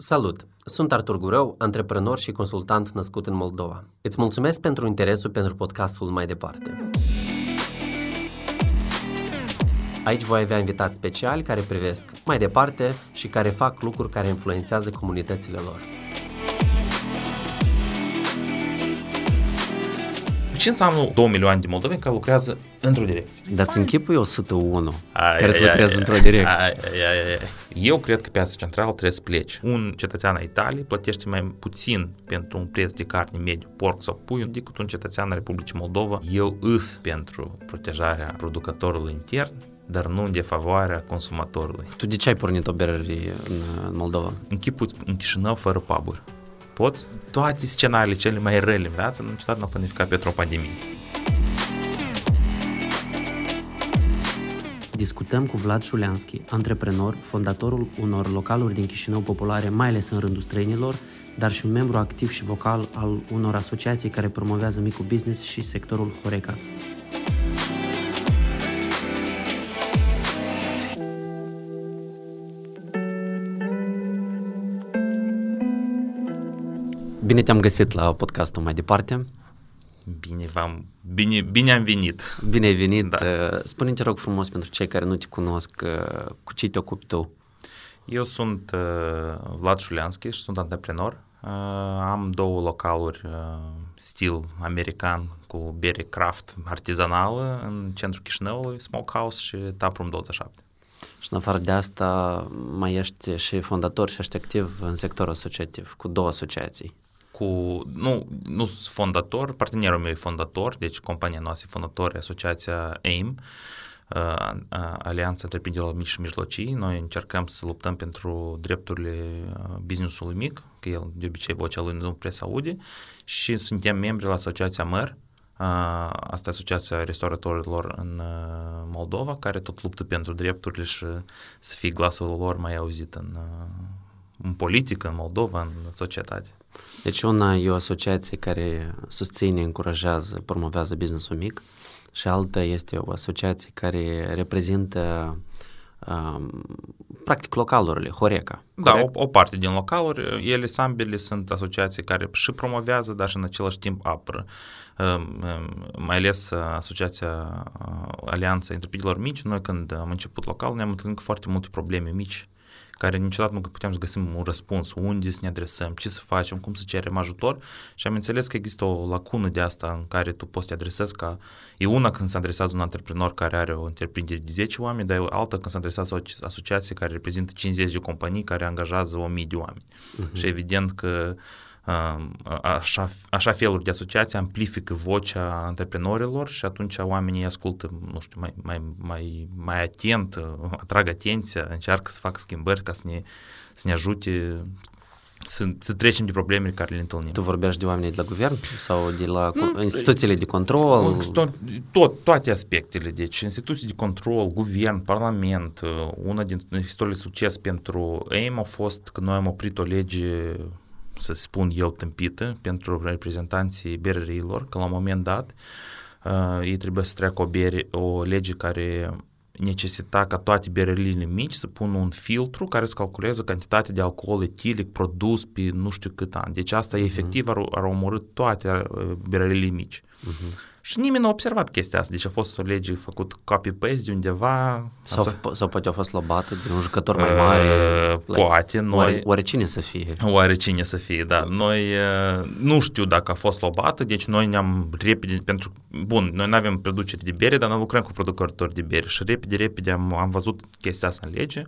Salut! Sunt Artur Gurău, antreprenor și consultant născut în Moldova. Îți mulțumesc pentru interesul pentru podcastul mai departe. Aici voi avea invitați speciali care privesc mai departe și care fac lucruri care influențează comunitățile lor. Ce înseamnă 2 milioane de moldoveni care lucrează într-o direcție? Dar ți închipui 101 Ai, care ai, să lucrează ai, într-o ai, direcție. ai, ai, ai, ai. Eu cred că piața centrală trebuie să plece. Un cetățean al Italiei plătește mai puțin pentru un preț de carne mediu, porc sau pui, decât un cetățean al Republicii Moldova. Eu îs pentru protejarea producătorului intern, dar nu în defavoarea consumatorului. Tu de ce ai pornit o berărie în, în Moldova? Închipuți în Chișinău fără puburi. Pot? Toate scenariile cele mai rele în viață, niciodată nu am planificat pentru o pandemie. Discutăm cu Vlad Șuleanski, antreprenor, fondatorul unor localuri din Chișinău populare, mai ales în rândul străinilor, dar și un membru activ și vocal al unor asociații care promovează micul business și sectorul Horeca. Bine te-am găsit la podcastul mai departe. Bine, v-am, bine, bine am venit. Bine ai venit. Da. Uh, Spune-mi, te rog frumos, pentru cei care nu te cunosc, uh, cu ce te ocupi tu? Eu sunt uh, Vlad Șuleanski și sunt antreprenor. Uh, am două localuri uh, stil american cu bere craft artizanală în centrul Chișinăului, Smokehouse și Taproom 27. Și în afară de asta mai ești și fondator și ești activ în sectorul asociativ, cu două asociații. Cu, nu, nu sunt fondator, partenerul meu e fondator, deci compania noastră e fondator, e asociația AIM, uh, uh, Alianța Întreprinderilor Mici și Mijlocii. Noi încercăm să luptăm pentru drepturile uh, businessului mic, că el de obicei vocea lui nu prea se aude, și suntem membri la asociația MER, Uh, asta e Asociația Restauratorilor în uh, Moldova, care tot luptă pentru drepturile și să fie glasul lor mai auzit în, uh, în politică, în Moldova, în societate. Deci una e o asociație care susține, încurajează, promovează businessul mic și alta este o asociație care reprezintă um, practic localurile, Horeca. Da, corect? o, o parte din localuri, ele ambele sunt asociații care și promovează, dar și în același timp apără. Um, um, Mai ales uh, asociația uh, Alianța Întreprinderilor Mici, noi când am început local ne-am întâlnit cu foarte multe probleme mici care niciodată nu puteam să găsim un răspuns, unde să ne adresăm, ce să facem, cum să cerem ajutor și am înțeles că există o lacună de asta în care tu poți să te adresezi ca, e una când se adresează un antreprenor care are o întreprindere de 10 oameni, dar e alta când se adresează o asociație care reprezintă 50 de companii care angajează 1000 de oameni. Uh-huh. Și evident că așa, așa feluri de asociații amplifică vocea antreprenorilor și atunci oamenii ascultă, nu știu, mai, mai, mai, mai atent, atrag atenția, încearcă să facă schimbări ca să ne, să ne ajute să, să trecem de problemele care le întâlnim. Tu vorbești de oamenii de la guvern sau de la mm, instituțiile de control? Tot, tot, toate aspectele, deci instituții de control, guvern, parlament, una din istoriile de succes pentru AIM a fost că noi am oprit o lege să spun eu, tâmpită pentru reprezentanții berăriilor, că la un moment dat uh, ei trebuie să treacă o, bere, o lege care necesita ca toate berările mici să pună un filtru care să calculeze cantitatea de alcool etilic produs pe nu știu cât ani. Deci asta uh-huh. efectiv ar, ar omorât toate berările mici. Uh-huh. Și nimeni nu a observat chestia asta, deci a fost o lege făcut copy-paste de undeva. Sau, sau, sau poate a fost lobată de un jucător mai mare. Uh, poate. Noi, oare, oare cine să fie? Oare cine să fie, da. Noi uh, nu știu dacă a fost lobată, deci noi ne-am repede, pentru, bun, noi nu avem producere de bere, dar noi lucrăm cu producători de bere și repede, repede am, am văzut chestia asta în lege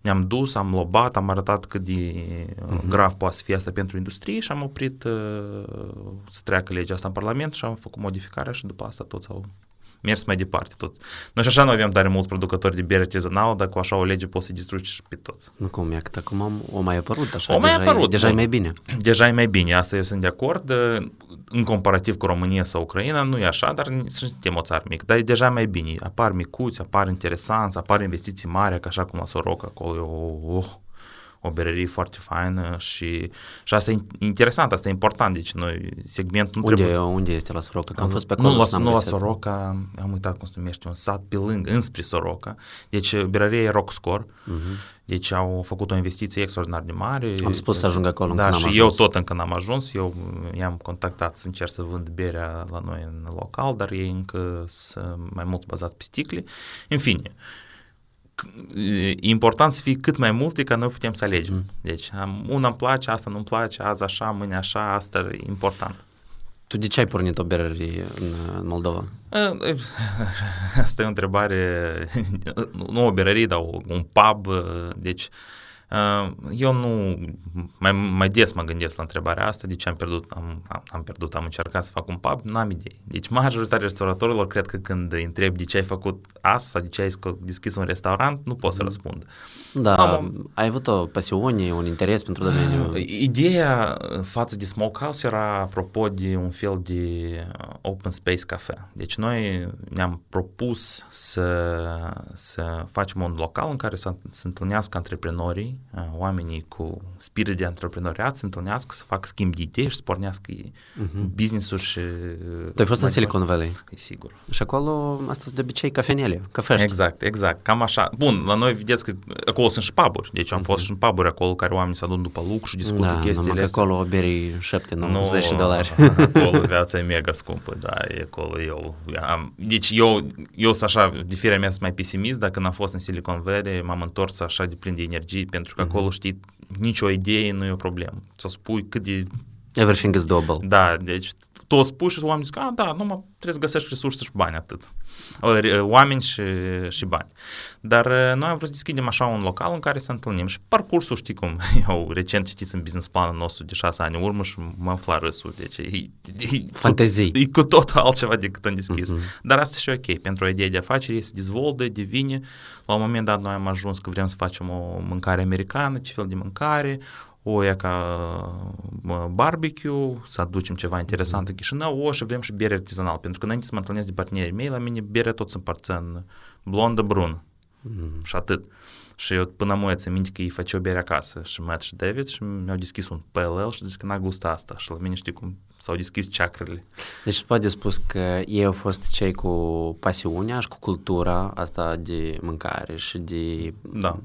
ne-am dus, am lobat, am arătat cât de uh-huh. grav poate să fie asta pentru industrie și am oprit uh, să treacă legea asta în Parlament și am făcut modificarea și după asta toți au mers mai departe tot. Noi și așa nu avem tare mulți producători de bere artizanală, dar cu așa o lege poți să distrugi pe toți. Nu cum e, că acum am, o mai apărut așa. O mai deja apărut. E, deja e mai bine. Deja e mai bine, asta eu sunt de acord. În comparativ cu România sau Ucraina, nu e așa, dar suntem o țară mică. Dar e deja mai bine. Apar micuți, apar interesanți, apar investiții mari, ca așa cum la Soroca, acolo e o, o, o berărie foarte faină și, și asta e interesant, asta e important, deci noi segmentul nu unde, trebuie... Unde este la Soroca? Că am fost pe acolo Nu, și la, n-am nu la găsit. Soroca, am uitat cum se numește, un sat pe lângă, înspre Soroca, deci berăria e Rockscore, uh-huh. deci au făcut o investiție extraordinar de mare. Am spus să ajung acolo Da, încă și n-am eu ajuns. tot încă n-am ajuns, eu i-am contactat să încerc să vând berea la noi în local, dar ei încă sunt mai mult bazat pe sticle. În fine, c- e important să fie cât mai multe ca noi putem să alegem. Mm. Deci, am, una îmi place, asta nu-mi place, azi așa, mâine așa, asta e important. Tu de ce ai pornit o berărie în, în Moldova? Asta e o întrebare, nu o berărie, dar un pub, deci eu nu, mai, mai des mă gândesc la întrebarea asta, de ce am pierdut, am, am pierdut, am încercat să fac un pub, n-am idei. Deci majoritatea restauratorilor cred că când îi întreb de ce ai făcut asta sau de ce ai deschis un restaurant, nu pot să răspund. Da, am, ai avut o pasiune, un interes pentru domeniu. Ideea față de Smokehouse era apropo de un fel de open space cafe. Deci noi ne-am propus să, să facem un local în care să se întâlnească antreprenorii, oamenii cu spirit de antreprenoriat, să întâlnească, să facă schimb de idei și să pornească uh-huh. business-ul și... Tu ai fost în Silicon Valley. E sigur. Și acolo, asta de obicei, cafenele, cafești. Exact, exact, cam așa. Bun, la noi vedeți că acolo sunt și puburi, deci am uh-huh. fost și în puburi acolo care oamenii se adun după lucru și discută da, chestiile astea. acolo berii 7, 9, nu, 10 dolari. acolo viața e mega scumpă, da, e acolo eu. Am, deci eu, eu sunt așa, de firea mea sunt mai pesimist, dacă când am fost în Silicon Valley, m-am întors așa de plin de energie, pentru că uh-huh. acolo, știi, nicio idee nu e o problemă. Ți-o spui cât de... Everything is doable. Da, deci tu o spui și oamenii zic, a, da, numai trebuie să găsești resurse și bani atât. Oameni și, și bani. Dar noi am vrut să deschidem așa un local în care să întâlnim și parcursul, știi cum, eu recent citiți în business planul nostru de șase ani în urmă și mă înfla râsul, deci e, e, Fantezii. E cu totul altceva decât am deschis. Uh-huh. Dar asta și ok, pentru o idee de afaceri, e să dezvoltă, devine. La un moment dat noi am ajuns că vrem să facem o mâncare americană, ce fel de mâncare, o e ca barbecue, să aducem ceva interesant în Chișinău, o și vrem și bere artizanal, pentru că înainte să mă întâlnesc de partenerii mei, la mine bere tot se împărță în blondă brun mm. și atât. Și eu până mă țin minte că ei făceau bere acasă și Matt și David și mi-au deschis un PLL și zic că n-a gustat asta și la mine știi cum s-au deschis chakrele. Deci poate spus că ei au fost cei cu pasiunea și cu cultura asta de mâncare și de da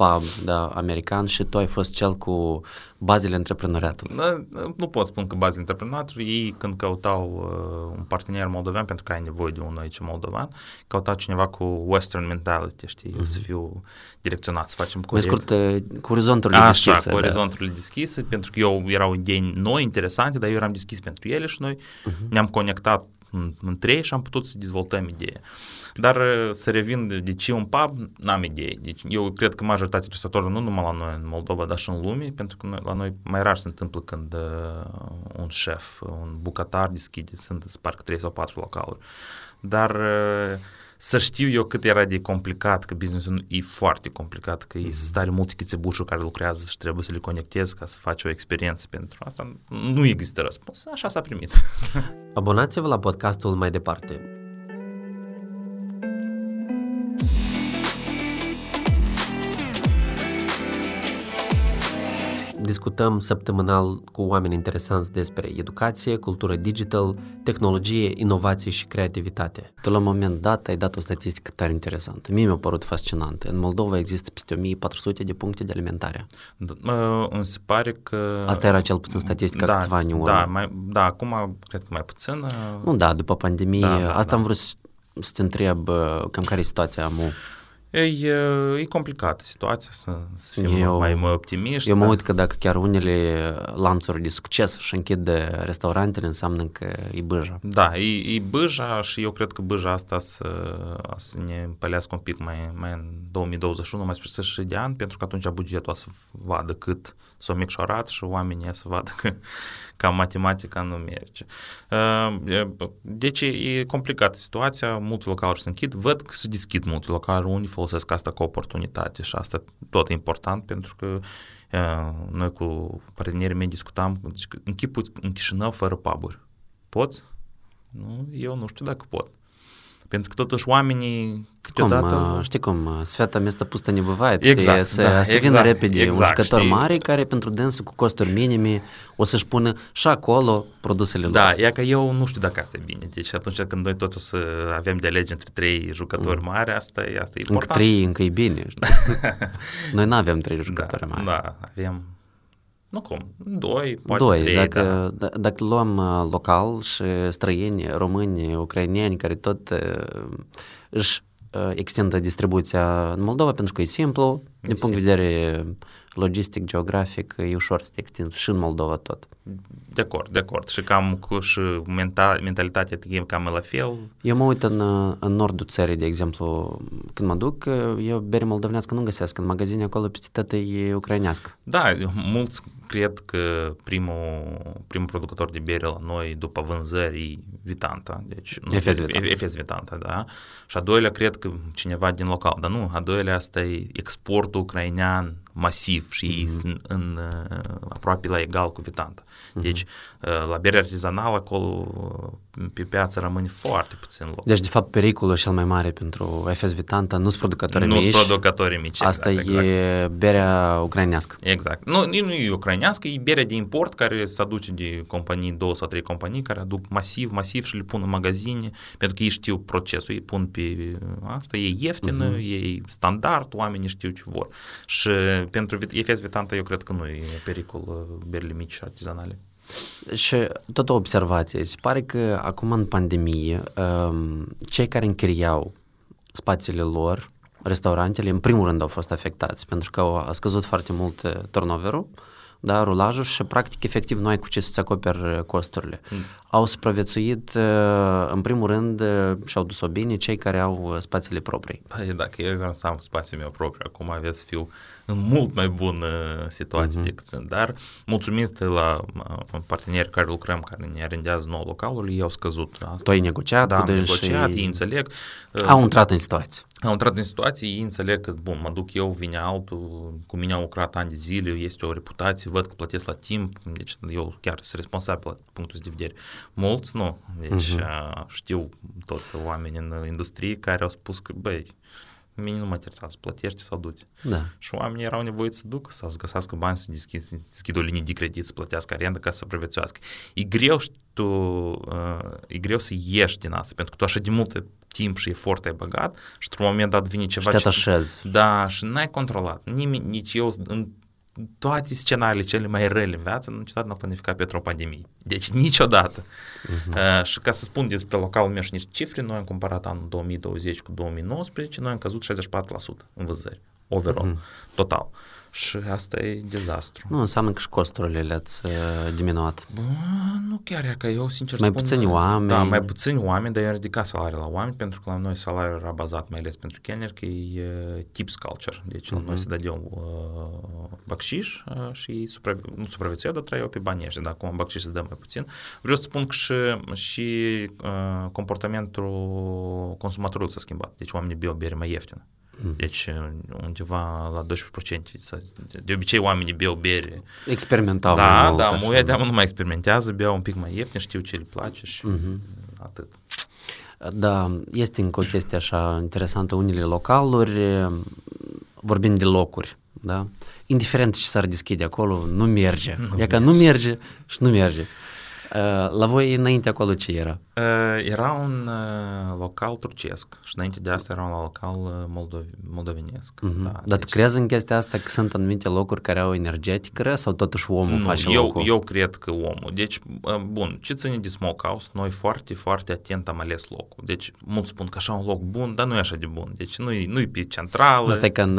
pub da, american și tu ai fost cel cu bazele antreprenoriatului. Da, nu pot spune că bazele antreprenoriatului, ei când căutau uh, un partener moldovean, pentru că ai nevoie de unul aici moldovan, căutau cineva cu western mentality, știi, mm-hmm. eu să fiu direcționat, să facem corect. Mai scurt, cu orizonturile Așa, deschise. cu orizonturile da. deschise, pentru că eu erau idei noi, interesante, dar eu eram deschis pentru ele și noi uh-huh. ne-am conectat între ei și am putut să dezvoltăm ideea. Dar să revin de, de ce un pub, n-am idee. Deci eu cred că majoritatea restauratorilor, nu numai la noi în Moldova, dar și în lume, pentru că noi, la noi mai rar se întâmplă când uh, un șef, un bucătar deschide, sunt parcă 3 sau 4 localuri. Dar uh, să știu eu cât era de complicat, că businessul e foarte complicat, că mm-hmm. e stare multe chițebușuri care lucrează și trebuie să le conectezi ca să faci o experiență pentru asta. Nu există răspuns. Așa s-a primit. Abonați-vă la podcastul mai departe. Discutăm săptămânal cu oameni interesanți despre educație, cultură digital, tehnologie, inovație și creativitate. Tu la un moment dat ai dat o statistică tare interesantă. Mie mi-a părut fascinantă. În Moldova există peste 1400 de puncte de alimentare. Da, îmi se pare că... Asta era cel puțin statistica da, câțiva ani da, mai, da, acum cred că mai puțin. Nu, da, după pandemie. Da, da, asta da. am vrut să te întreb cam care e situația amu. E, e complicată situația, să, să fim eu, mai optimiști. Eu mă uit că dacă chiar unele lanțuri de succes și închid restaurantele, înseamnă că e bâja. Da, e, e bâja și eu cred că bâja asta să, să ne împălească un pic mai, mai în 2021, mai spre sfârșit de an, pentru că atunci bugetul o să vadă cât s-o micșorat și oamenii să vadă că ca matematica nu merge. Deci e complicată situația, multe localuri se închid, văd că se deschid multe localuri, unii folosesc asta ca oportunitate și asta tot important pentru că noi cu partenerii mei discutam, deci închipuți în Chișinău fără puburi. Poți? Nu, eu nu știu dacă pot. Pentru că totuși oamenii câteodată... Cum, știi cum, sfeata mesta pustă ne băvait. Exact, știi, să, da, să exact, vină repede exact, un jucător știi. mare care pentru dânsul cu costuri minime o să-și pună și acolo produsele lor. Da, e că eu nu știu dacă asta e bine. Deci atunci când noi toți o să avem de lege între trei jucători mm. mari, asta e, asta e important. Încă trei încă e bine. Știi? noi nu avem trei jucători da, mari. Da, avem nu cum, doi, poate Doi, trei, dacă, da. d- dacă luăm uh, local și străini, români, ucrainieni care tot uh, își uh, extindă distribuția în Moldova pentru că e simplu, din punct de vedere logistic, geografic, e ușor să te extinzi și în Moldova tot. De acord, de acord. Și cam cu și mental, mentalitatea e cam la fel. Eu mă uit în, uh, în nordul țării, de exemplu, când mă duc, uh, eu bere moldovenească nu găsesc, în magazine acolo peste tot e ucrainească. Da, mulți cred că primul, primul producător de bere la noi după vânzări e Vitanta. Deci, nu, Efes Vitanta. Efes Vitanta, da. Și a doilea cred că cineva din local, dar nu, a doilea asta e exportul ucrainean masiv și Mhm. sunt în, uh, aproape la egal cu Vitanta. Deci, uh, la bere artizanală acolo uh, pe piață rămâne foarte puțin loc. Deci, de fapt, pericolul cel mai mare pentru FS Vitanta nu sunt producătorii Nu mici, sunt producătorii mici. asta exact, e exact. berea ucrainească. Exact. Nu, nu nu e ucrainească, e berea de import care se aduce de companii, două sau trei companii care aduc masiv, masiv și le pun în magazine, pentru că ei știu procesul, ei pun pe asta, e ieftină, uh-huh. e standard, oamenii știu ce vor. Și pentru EFS Vitanta eu cred că nu e pericol uh, berile mici și artizanale. Și tot o observație. Se pare că acum în pandemie, um, cei care închiriau spațiile lor, restaurantele, în primul rând au fost afectați, pentru că au- a scăzut foarte mult uh, turnover-ul, da, rulajul și practic efectiv nu ai cu ce să-ți acoperi costurile. Mm. Au supraviețuit uh, în primul rând uh, și-au dus-o bine cei care au uh, spațiile proprii. Păi dacă eu vreau să am spațiul meu propriu, acum aveți să fiu în mult mai bună situație uh-huh. decât sunt, dar mulțumit la uh, parteneri care lucrăm, care ne arendează nou localul, ei au scăzut. Asta. Tu ai negociat da, cu am dânsii? negociat, ei înțeleg. Uh, Au intrat în situație. Am intrat în situații, ei înțeleg că, bun, mă duc eu, vine altul, cu mine au lucrat ani de zile, este o reputație, văd că plătesc la timp, deci eu chiar sunt responsabil la punctul de vedere. Mulți nu, deci uh-huh. știu tot oameni în industrie care au spus că, băi, mine nu mă interesează, plătești sau du-te. Da. Și oamenii erau nevoiți să ducă sau să găsească bani să deschid, deschid o linie de credit, să plătească arendă ca să supraviețuiască. E greu și tu, uh, e greu să ieși din asta, pentru că tu așa de multe timp și efort ai băgat și într-un moment dat vine ceva... Și te atașezi. Da, și n-ai controlat. Nimeni, nici eu, în toate scenariile cele mai rele în viață, niciodată n-am planificat pentru o pandemie. Deci niciodată. Uh-huh. Uh, și ca să spun despre localul meu și niște cifre, noi am comparat anul 2020 cu 2019, noi am căzut 64% în vânzări, overall, uh-huh. total. Și asta e dezastru. Nu înseamnă că și costurile le-ați uh, diminuat. Bă, nu chiar e că eu sincer Mai spun, puțini oameni. Da, mai puțini oameni, dar eu am ridicat salariul la oameni pentru că la noi salariul era bazat mai ales pentru kelner, că e uh, tips culture. Deci uh-huh. la noi se dădeau uh, bacșiș uh, și supravi- nu supraviețuiau, dar trăiau pe banii ăștia. Dacă un bacșiș se dă mai puțin. Vreau să spun că și, și uh, comportamentul consumatorului s-a schimbat. Deci oamenii beau bere mai ieftină. Deci undeva la 12%. De obicei oamenii beau bere. Experimentau mai Da, mult, da, așa. muia de nu mai experimentează, beau un pic mai ieftin, știu ce îi place și atât. Da, este încă o chestie așa interesantă. Unele localuri, vorbind de locuri, da? Indiferent ce s-ar deschide acolo, nu merge. Nu e că nu merge și nu merge. Uh, La voi înainte acolo ce era? Uh, Era un uh, local turcesc și înainte de asta era un local uh, moldov- moldovenesc. Mhm. Da, Dar tu crezi în chestia asta că sunt anumite locuri care au energetică sau totuși omul nu, face eu, locul? eu cred că omul. Deci, uh, bun, ce ține de smokehouse, noi foarte, foarte atent am ales locul. Deci, mulți spun că așa un loc bun, dar nu e așa de bun. Deci, nu-i, nu-i pe centrală. Asta e că în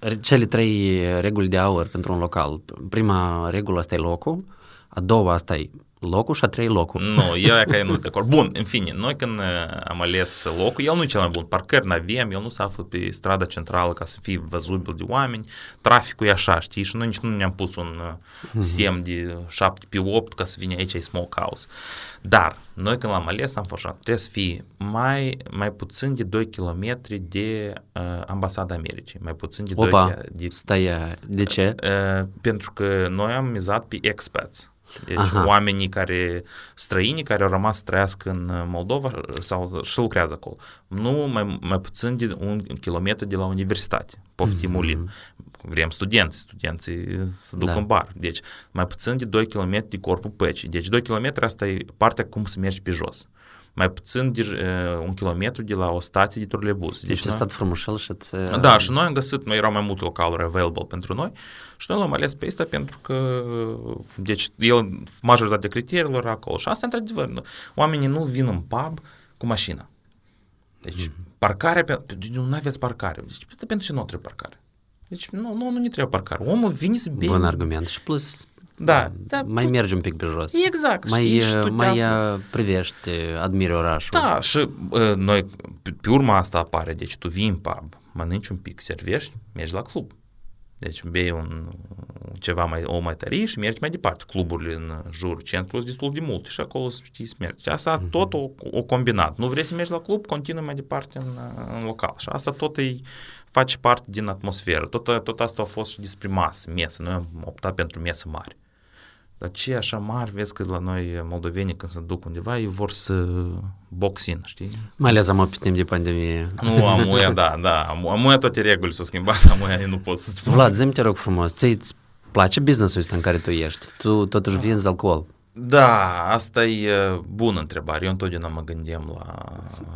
uh, cele trei reguli de aur pentru un local. Prima regulă asta e locul, a doua asta e locul și a trei locul. Nu, eu e că nu sunt de acord. Bun, în fine, noi când uh, am ales locul, el nu e cel mai bun. Parcări nu avem, el nu se află pe strada centrală ca să fie văzubil de oameni. Traficul e așa, știi? Și noi nici nu ne-am pus un uh, semn de 7 pe 8 ca să vină aici e smokehouse. Dar, noi când l-am ales, am fost așa, trebuie să fie mai, mai puțin de 2 km de uh, ambasada Americii, mai puțin de 2 Opa, km de stai, de ce? Uh, pentru că noi am mizat pe expats Deci Aha. oamenii care, străini care au rămas să trăiască în Moldova sau și lucrează acolo. Nu mai, mai puțin de un kilometru de la universitate, poftim mm-hmm. ulim. Vrem studenți, studenții să duc da. în bar. Deci mai puțin de 2 km de corpul păcii. Deci 2 km asta e partea cum să mergi pe jos mai puțin de uh, un kilometru de la o stație de trolebus. Deci, deci noi... stat frumușel și ți... Da, și noi am găsit, noi erau mai multe localuri available pentru noi și noi l-am ales pe asta pentru că, deci, el, majoritatea criteriilor era acolo. Și asta, într-adevăr, oamenii nu vin în pub cu mașina. Deci, mm. parcarea, pe, nu aveți parcare. Deci, pentru ce nu trebuie parcare? Deci, nu, nu, nu ne trebuie parcare. Omul vine să bine. Bun argument. Și plus, da, da, mai tu... mergi un pic pe jos. Exact, mai, știi, și tu mai te privești, admiri orașul. Da, și uh, noi, pe, pe urma asta apare, deci tu vii în pub, mănânci un pic, servești, mergi la club. Deci bei un, ceva mai, o mai tărie și mergi mai departe. Cluburile în jur centrul sunt destul de multe și acolo știți să mergi. Asta uh-huh. tot o, o combinat. Nu vrei să mergi la club, continui mai departe în, în local. Și asta tot e, face parte din atmosferă. Tot, tot asta a fost și despre masă, mesă. Noi am optat pentru mesă mare. Dar ce așa mari, vezi că la noi moldoveni când se duc undeva, ei vor să boxin, știi? Mai ales am timp de pandemie. Nu, amuia, da, da, amuia toate regulile s-au schimbat, amuia nu pot să spun. Vlad, zi te rog frumos, ți place businessul ăsta în care tu ești? Tu totuși vinzi alcool. Da, asta e bună întrebare. Eu întotdeauna mă gândim la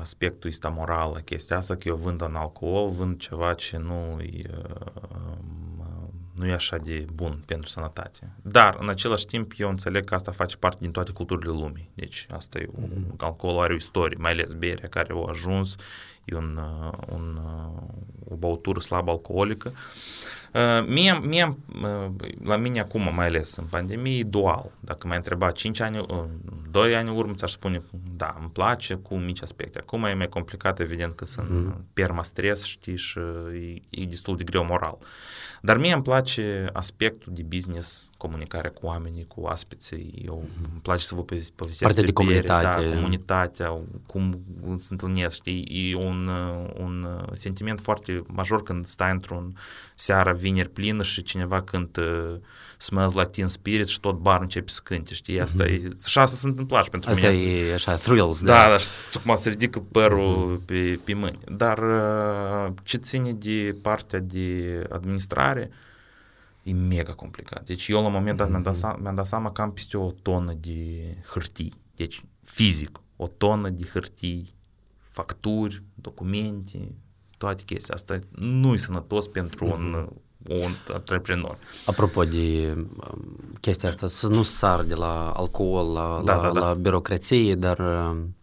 aspectul ăsta moral, la chestia asta, că eu vând în alcool, vând ceva ce nu e nu e așa de bun pentru sănătate. Dar, în același timp, eu înțeleg că asta face parte din toate culturile lumii. Deci, asta e, un, mm-hmm. alcoolul are o istorie, mai ales berea care a ajuns, e un, uh, un, uh, o băutură slab alcoolică. Uh, mie, mie, la mine acum, mai ales în pandemie, e dual. Dacă m-ai întrebat 5 ani, 2 ani în urmă, ți-aș spune, da, îmi place cu mici aspecte. Acum e mai complicat, evident, că sunt mm. perma-stres, știi, și e, e destul de greu moral. Uh, dar mie îmi place aspectul de business, comunicarea cu oamenii, cu aspeții. Eu mm-hmm. îmi place să vă povestesc Partea de comunitate. Da, comunitatea, cum se întâlnesc. Știi? E un, un sentiment foarte major când stai într-un seară, vineri plină și cineva când Smells Like Teen Spirit și tot bar începe să cânte, știi? Asta mm-hmm. e, și asta se întâmplă și pentru asta mine. Asta e așa, thrills, da. Da, da, și cum se ridică părul mm-hmm. pe, pe mâini. Dar ce ține de partea de administrare, e mega complicat. Deci eu la un moment dat mm-hmm. mi-am, dat seama, mi-am dat seama că am peste o tonă de hârtii. Deci fizic, o tonă de hârtii, facturi, documente, toate chestia asta nu e sănătos pentru mm-hmm. un un antreprenor. Apropo de um, chestia asta, să nu sar de la alcool la, da, la, da, da. la birocrație, dar um,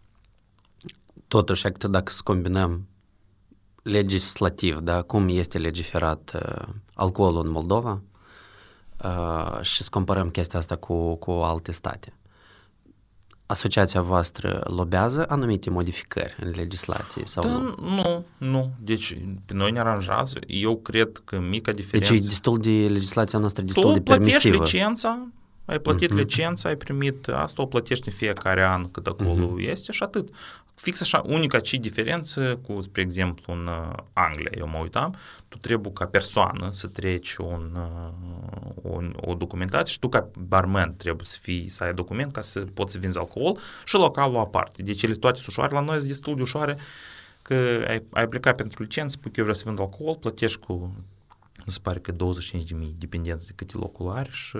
totuși, dacă să combinăm legislativ, da, cum este legiferat uh, alcoolul în Moldova uh, și să comparăm chestia asta cu, cu alte state asociația voastră lobează anumite modificări în legislație? Sau da, nu? nu, nu. Deci, pe noi ne aranjează. Eu cred că mica diferență... Deci e destul de, legislația noastră destul tu de permisivă. Tu licența, ai plătit uh-huh. licența, ai primit asta, o plătești în fiecare an cât acolo uh-huh. este și atât. Fix așa, unica ce diferență cu, spre exemplu, în uh, Anglia, eu mă uitam, tu trebuie ca persoană să treci un, uh, o, o documentație și tu ca barman trebuie să fii, să ai document ca să poți să vinzi alcool și localul aparte. Deci ele toate sunt ușoare, la noi sunt destul de ușoare că ai, ai plecat pentru licență, spui că eu vreau să vând alcool, plătești cu, mi se pare că 25.000 dependenți de câte locul are și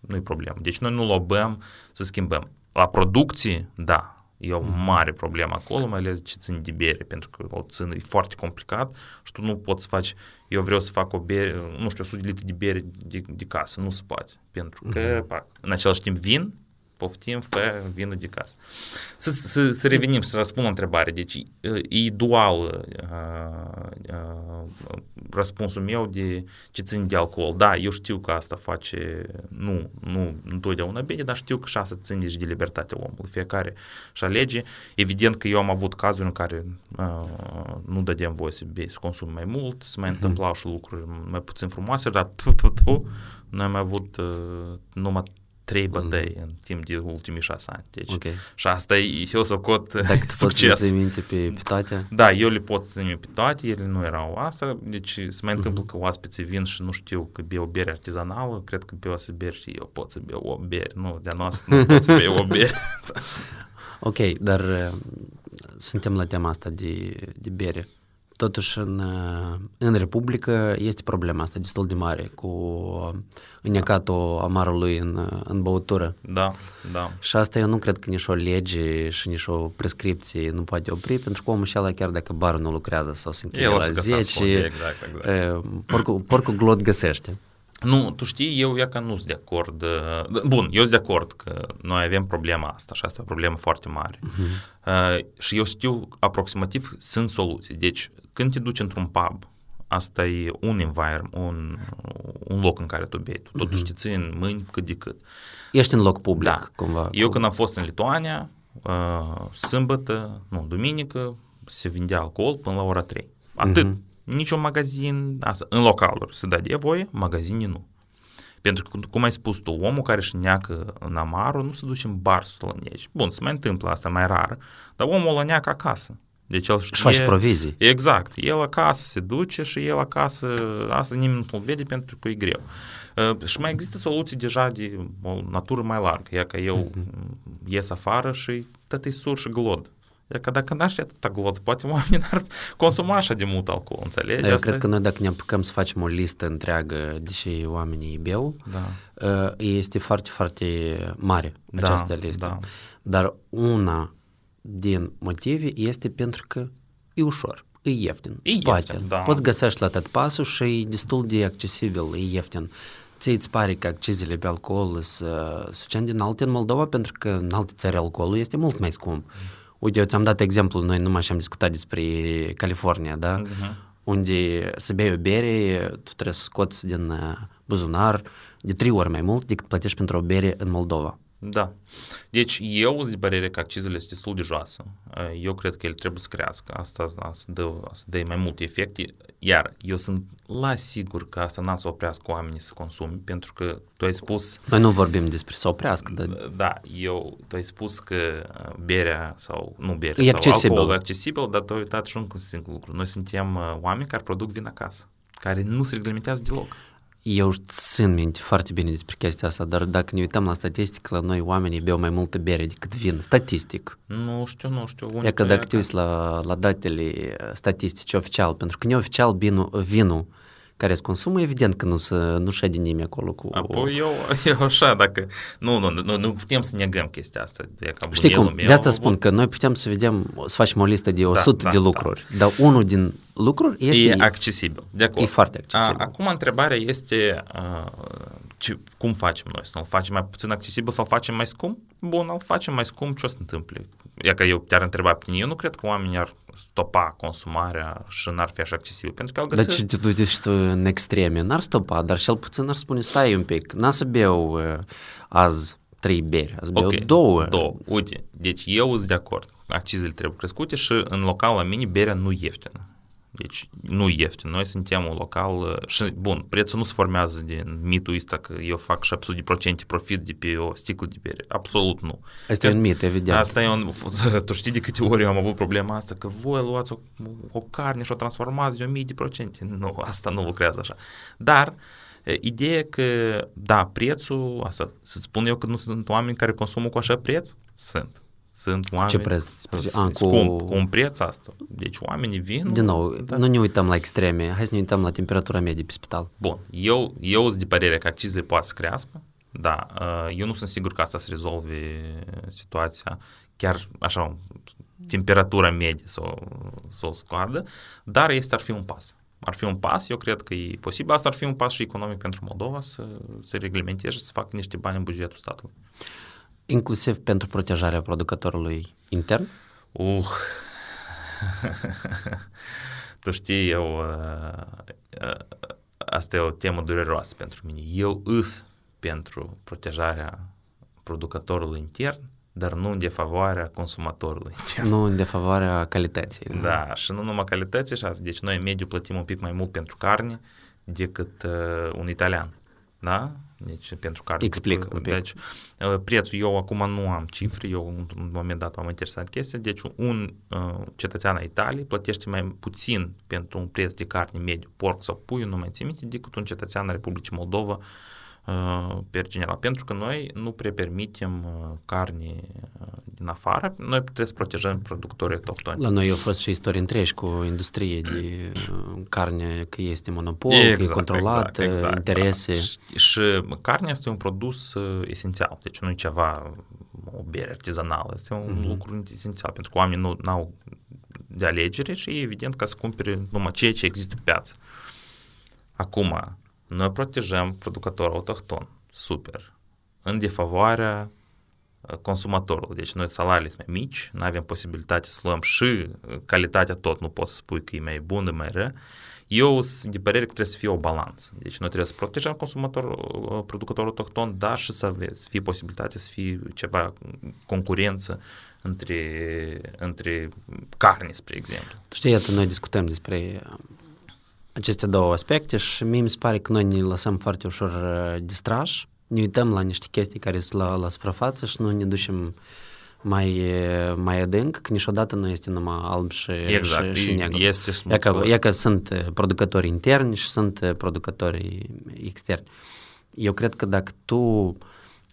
nu e problemă. Deci noi nu lobăm să schimbăm. La producție, da, E o mhm. mare problemă acolo, mai ales ce țin de bere, pentru că o țină e foarte complicat și tu nu poți să faci, eu vreau să fac o bere, nu știu, 100 de litri de bere de, de casă, nu se poate, pentru că, uh-huh. în același timp, vin, poftim, fă vinul de casă. Să, să, să revenim, să răspund la întrebare. Deci, e dual uh, uh, răspunsul meu de ce țin de alcool. Da, eu știu că asta face, nu, nu întotdeauna bine, dar știu că și asta ține și de libertatea omului. Fiecare și alege. Evident că eu am avut cazuri în care uh, nu dădeam voie să bei, să consum mai mult, să mai uh-huh. întâmplau și lucruri mai puțin frumoase, dar tu, tu, tu, noi am avut uh, numai trei bătăi mm. în timp de ultimii șase ani. Deci, Ok. Și asta e, eu să cot Dacă tu poți să succes. ții minte pe, pe toate, Da, eu le pot ține pe toate, ele nu erau asta, deci se mai întâmplă că oaspeții vin și nu știu că beau bere artizanală, cred că beau să beri și eu pot să beau o bere, nu, de-a noastră nu pot să beau o bere. Ok, dar uh, suntem la tema asta de, de bere. Totuși, în, uh, în Republică este problema asta destul de mare cu uh, înecatul amarului în, uh, în băutură. Da, da. Și asta eu nu cred că nici o lege și nici o prescripție nu poate opri, pentru că omul ăla, chiar dacă barul nu lucrează sau se încheie El o la să găsească 10, unde, exact, exact. uh, porcul, porcul glot găsește. Nu, tu știi, eu ia că nu sunt de acord. uh, Bun, eu sunt de acord că noi avem problema asta și asta e o problemă foarte mare. Uh-huh. Uh, și eu știu aproximativ sunt soluții. Deci, când te duci într-un pub, asta e un environment, un, un loc în care tu bei. Tu totuși te ții în mâini cât de cât. Ești în loc public, Da. cumva. Eu când am fost în Lituania, uh, sâmbătă, nu, duminică, se vindea alcool până la ora 3. Atât. Mhm. Niciun magazin, asta, în localuri se dă de voie, magazine nu. Pentru că, cum ai spus tu, omul care își neacă în amarul nu se duce în bar să lăneci. Bun, se mai întâmplă asta mai rar, dar omul o neacă acasă. Deci el știe... Și faci provizii. Exact. El acasă se duce și el acasă, asta nimeni nu-l vede pentru că e greu. Uh, și mai există soluții deja de o natură mai largă. E că eu mm-hmm. ies afară și tot e sur și glod. E că dacă n-aș fi atâta glod, poate oamenii n-ar consuma așa de mult alcool, înțelegi? Dar eu Asta cred că noi dacă ne apucăm să facem o listă întreagă de ce oamenii beau, Da. uh, este foarte, foarte mare Da, această listă. da. Dar una din motive este pentru că e ușor, e ieftin, E se poate. ieftin, da. Poți găsești la tot pasul și e destul de accesibil, e ieftin. Ție îți pare că accizele pe alcool sunt uh, suficient de înalte în Moldova pentru că în alte țări alcoolul este mult mai scump. Uite, eu ți-am dat exemplu, noi numai și am discutat despre California, da? Mhm. Unde să bei o bere, tu trebuie să scoți din uh, buzunar de trei ori mai mult decât plătești pentru o bere în Moldova. Da. Deci eu sunt de părere că accizele sunt destul de joasă. Eu cred că ele trebuie să crească. Asta, asta, dă, asta dă mai multe efecte. Iar eu sunt la sigur că asta n-a să oprească oamenii să consume, pentru că tu ai spus Noi nu vorbim despre să oprească, dar Da, eu, tu ai spus că uh, berea sau, nu berea, E sau accesibil. alcoolul e accesibil, dar tu ai uitat și un singur lucru. Noi suntem uh, oameni care produc vin acasă, care nu se reglementează deloc. Eu țin minte foarte bine despre chestia asta, dar dacă ne uităm la statistică, la noi oamenii beau mai multă bere decât vin, statistic. Nu știu, nu știu. Unde E că dacă te uiți la, la datele uh, statistice oficial, pentru că neoficial vinul, vinul care se consumă, evident că nu, se, nu șede nimeni acolo cu... Apoi eu, eu așa, dacă... Nu, nu, nu, nu putem să negăm chestia asta. De ca Știi cum? bunelul De asta meu, spun că noi putem să vedem, să facem o listă de 100 da, de da. lucruri, dar unul din lucruri este... E accesibil, de acord. E foarte accesibil. A, acum întrebarea este a, ce, cum facem noi? Să-l facem mai puțin accesibil, să-l facem mai scump? Bun, îl facem mai scump, ce o să întâmple? E că eu te-ar întreba pe tine, eu nu cred că oamenii ar stopa consumarea și n-ar fi așa accesibil, pentru că au Dar găsit... ce te duci tu în extreme? N-ar stopa, dar cel puțin ar spune, stai un pic, n-a să beau uh, azi trei beri, azi beau Ok, două. Două. Uite, deci eu sunt de acord. Accizele trebuie crescute și în local la mine berea nu ieftină. Deci nu ieftin. Noi suntem un local uh, și, bun, prețul nu se formează din mitul ăsta că eu fac 700% profit de pe o sticlă de bere. Absolut nu. Asta e un mit, evident. Asta e un... Tu știi de câte ori eu am avut problema asta, că voi luați o, o carne și o transformați de 1000 de procente. Nu, asta nu lucrează așa. Dar e, ideea că, da, prețul, asta, să spun eu că nu sunt oameni care consumă cu așa preț? Sunt. Sunt oameni... Ce preț? A, cu- Scump, cu un preț asta. Deci oamenii vin... Din nou, da. nu ne uităm la extreme, hai să ne uităm la temperatura medie pe spital. Bun, eu, eu sunt de părere că accizele poate să crească, da, uh, eu nu sunt sigur că asta să rezolve situația, chiar așa, temperatura medie să o, să o scoadă, dar este ar fi un pas. Ar fi un pas, eu cred că e posibil, asta ar fi un pas și economic pentru Moldova să se reglementeze și să facă niște bani în bugetul statului. Inclusiv pentru protejarea producătorului intern. Uh. tu știi, eu, uh, uh, asta e o temă dureroasă pentru mine. Eu îs pentru protejarea producătorului intern, dar nu în defavoarea consumatorului intern. Nu în defavoarea calității. Da, și nu numai calității, și asta. deci noi în mediu plătim un pic mai mult pentru carne decât uh, un italian. Da? Deci pentru care... Explic un pic. Deci, prețul, eu acum nu am cifre, eu în moment dat am interesat chestia, deci un uh, cetățean al Italiei plătește mai puțin pentru un preț de carne mediu, porc sau pui, nu mai țin minte, decât un cetățean al Republicii Moldova Uh, per general, pentru că noi nu prea permitem uh, carne uh, din afară, noi trebuie să protejăm producătorii autohtoni. La noi au fost și istorii întregi cu industrie de carne, că este monopol, exact, că e exact, controlat, exact, exact, interese. Da. Și, și carnea este un produs esențial, deci nu e ceva, o bere artizanală, este un mm-hmm. lucru esențial, pentru că oamenii nu au de alegere și e evident ca să cumpere numai ceea ce există pe piață. Acum, noi protejăm producătorul autohton. Super. În defavoarea uh, consumatorului. Deci noi salariile sunt mai mici, nu avem posibilitate să luăm și uh, calitatea tot, nu poți să spui că e mai bună, mai rea. Eu sunt de părere că trebuie să fie o balanță. Deci noi trebuie să protejăm consumatorul, uh, producătorul autohton, dar și să, ave, să fie posibilitate să fie ceva concurență între, între carne, spre exemplu. Știi, iată, noi discutăm despre aceste două aspecte și mie mi se pare că noi ne lăsăm foarte ușor uh, distrași, ne uităm la niște chestii care sunt la, la suprafață și nu ne ducem mai, uh, mai adânc, că niciodată nu este numai alb și, exact, și, și negru. Este e că, e că sunt uh, producători interni și sunt producători externi. Eu cred că dacă tu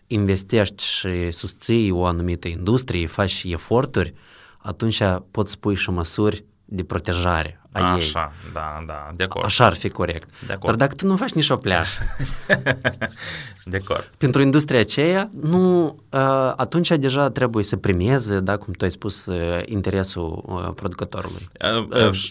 investești și susții o anumită industrie, faci eforturi, atunci poți spui și măsuri de protejare a Așa, ei. da, da, de acord. Așa ar fi corect. De acord. Dar dacă tu nu faci nici o pleașă de acord. pentru industria aceea, nu, atunci deja trebuie să premieze, da, cum tu ai spus, interesul producătorului,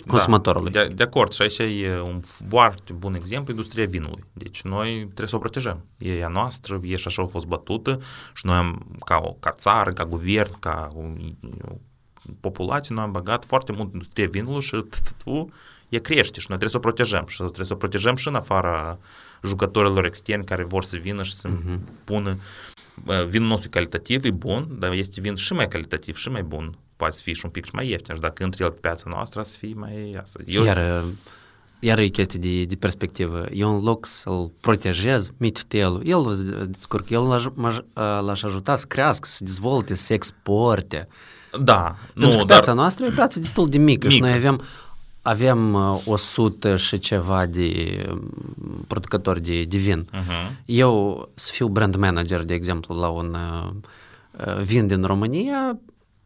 consumatorului. Da, de, de acord, și aici e un foarte bun exemplu industria vinului. Deci noi trebuie să o protejăm. E a noastră, e și așa a fost bătută și noi am, ca, o, ca țară, ca guvern, ca populație, noi am băgat foarte mult industrie vinului și tu e crește și noi trebuie să o protejăm și trebuie să o protejăm și în afara jucătorilor externi care vor să vină și să uh-huh. pună vinul nostru calitativ, e bun, dar este vin și mai calitativ și mai bun. Poate să fie și un pic mai ieftin și dacă intre el pe piața noastră, să fie mai iasă. Eu Iar, iar e chestie de, de perspectivă. Eu în loc să-l protejez, mititelul, el vă descurc, el l-aș ajuta să crească, să dezvolte, să exporte. Da, nu, Pentru că dar... piața noastră e piața destul de mică, mică. și noi avem avem 100 și ceva de producători de, de vin. Uh-huh. Eu să fiu brand manager, de exemplu, la un uh, vin din România,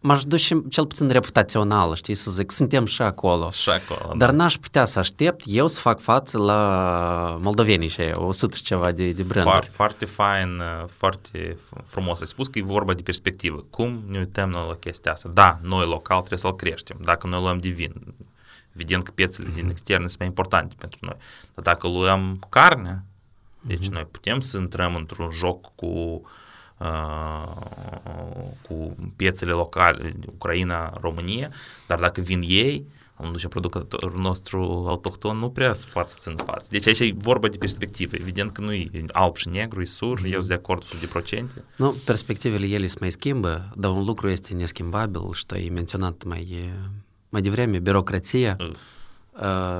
m-aș duce cel puțin reputațional, știi, să zic, suntem și acolo. Și acolo, Dar da. n-aș putea să aștept eu să fac față la moldovenii și 100 și ceva de, de branduri. Foarte, foarte fain, foarte frumos ai spus că e vorba de perspectivă. Cum ne uităm noi la chestia asta? Da, noi local trebuie să-l creștem. Dacă noi luăm de vin, evident că piețele mm-hmm. din externe sunt mai importante pentru noi. Dar dacă luăm carne, deci mm-hmm. noi putem să intrăm într-un joc cu uh, cu piețele locale, Ucraina, România, dar dacă vin ei, un duce producătorul nostru autohton nu prea se poate să țină față. Deci aici e vorba de perspective. Evident că nu e alb și negru, e sur, eu sunt de acord cu de procente. Nu, perspectivele ele se mai schimbă, dar un lucru este neschimbabil și tu ai menționat mai, mai devreme, birocrația. Uf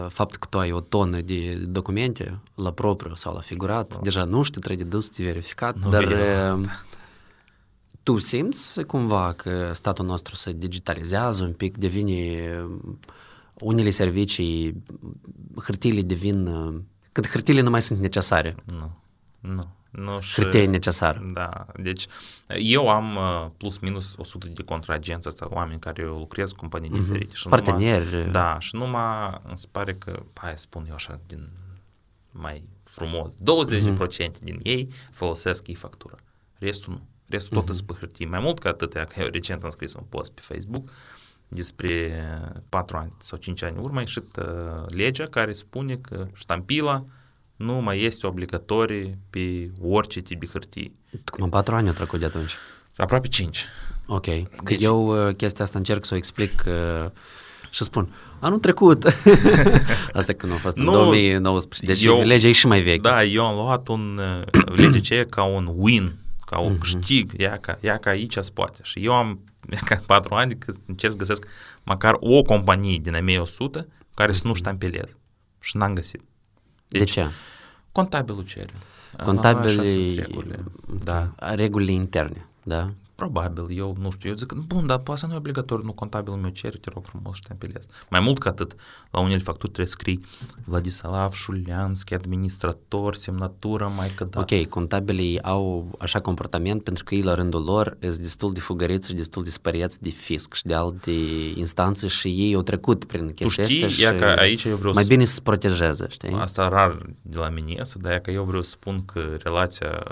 faptul că tu ai o tonă de documente la propriu sau la figurat, oh. deja nu știu, trebuie dus de verificat, nu dar tu simți cumva că statul nostru se digitalizează un pic, devine unele servicii, hârtiile devin, când hârtiile nu mai sunt necesare. Nu, nu. Nu, și, Hârtie e necesar. Da, deci eu am plus minus 100 de contraagenți asta, oameni care eu lucrez cu companii mm-hmm. diferite. Și Parteneri. Numai, da, și numai îmi se pare că, hai spun eu așa, din mai frumos, 20% mm-hmm. din ei folosesc e-factură. Restul nu. Restul tot mm-hmm. pe hârtie. Mai mult ca atâtea, că eu recent am scris un post pe Facebook despre 4 ani sau 5 ani urmă, ieșit uh, legea care spune că ștampila nu mai este obligatorie pe orice tip de hârtie. Cum 4 ani a trecut de atunci? Aproape 5. Ok. Că deci... eu uh, chestia asta încerc să o explic uh, și spun, anul trecut, asta când a fost în nu, 2019, deci eu, legea e și mai veche. Da, eu am luat un, uh, lege ce ca un win ca un uh-huh. câștig, ia ca, ia ca aici se poate. Și eu am, ca patru ani, că încerc să găsesc măcar o companie din a 100 care să nu ștampelez. Și n-am găsit. Deci, de ce? Contabilul cere. Contabili, regulile. Da. regulile interne, da? Probabil, eu nu știu, eu zic, bun, dar asta nu e obligatoriu, nu contabilul meu cere, te rog frumos, ștampilez. Mai mult ca atât, la unele facturi trebuie scrii Vladislav Șulianski, administrator, semnătură, mai că da. Ok, contabilii au așa comportament pentru că ei la rândul lor sunt destul de fugăriți și destul de spăriați de fisc și de alte instanțe și ei au trecut prin chestia știi, asta și ia că aici eu vreau mai să- bine să se protejeze, știi? Asta rar de la mine iese, dar e că eu vreau să spun că relația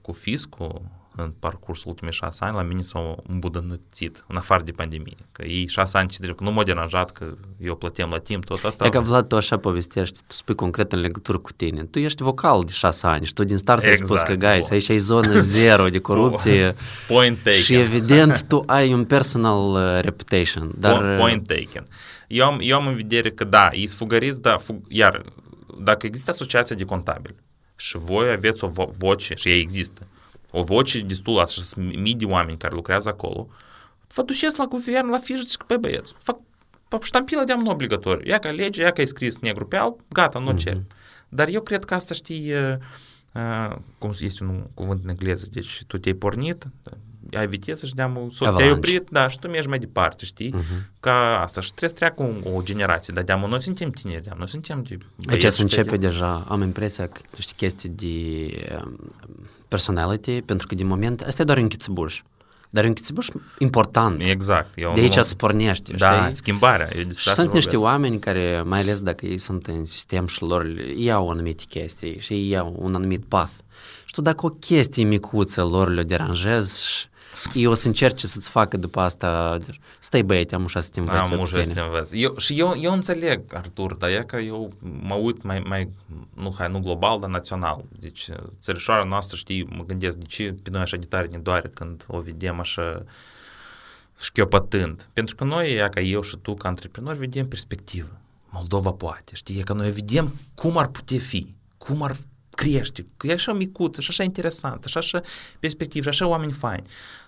cu fiscul în parcursul ultimii șase ani la mine s-a îmbunătățit, în afară de pandemie. Că ei șase ani, ce drept, că nu m-au deranjat, că eu plăteam la timp, tot asta. E că, Vlad, tu așa povestești, tu spui concret în legătură cu tine. Tu ești vocal de șase ani și tu din start ai spus Exact, că, guys, bun. aici ai zonă zero de corupție Point taken. și evident tu ai un personal uh, reputation. Dar, Po- Point taken. Eu am, eu am în vedere că da, ei sunt fugăriți, dar fug, iar dacă există asociația de contabili și voi aveți o vo- voce, și ea există, o voce destul, așa sunt mii de oameni care lucrează acolo, vă duceți la guvern, la fiș și pe băieți, fac pe ștampilă de nu obligatoriu. Ia ca lege, ia că ai scris negru pe alb, gata, nu cer. Dar eu cred că asta știi, uh, uh, cum este un cuvânt în engleză, deci tu te-ai pornit, ai viteză și de-am, sau te-ai Avalanche. oprit, da, și tu mergi mai departe, știi? Ca asta și trebuie să treacă o, o generație, dar de-am noi suntem tineri, de noi suntem de Aici băieți se și începe fete. deja, am impresia că, tu știi, chestii de um, personality, pentru că de moment, asta e doar un chițbuș. Dar e un chițbuș important. Exact. Eu de nu aici mă- se pornește, Da, știi? schimbarea. Eu despre Și asta sunt niște vorbesc. oameni care, mai ales dacă ei sunt în sistem și lor iau anumite chestii și ei iau un anumit path. Și tu dacă o chestie micuță lor le deranjezi și ei o să încerce să-ți facă după asta, stai băiete, am ușa să te învăț Am eu pe ușa să te tine. învăț. Eu, și eu, eu înțeleg, Artur, dar e că eu mă uit mai, mai nu, hai, nu global, dar național. Deci, țărișoara noastră, știi, mă gândesc, de ce pe noi așa de tare ne doare când o vedem așa șchiopătând. Pentru că noi, e ca eu și tu, ca antreprenori, vedem perspectivă. Moldova poate, știi, e că noi vedem cum ar putea fi, cum ar crește, că e așa micuță, și așa interesant, și așa perspectivă, și așa oameni faini.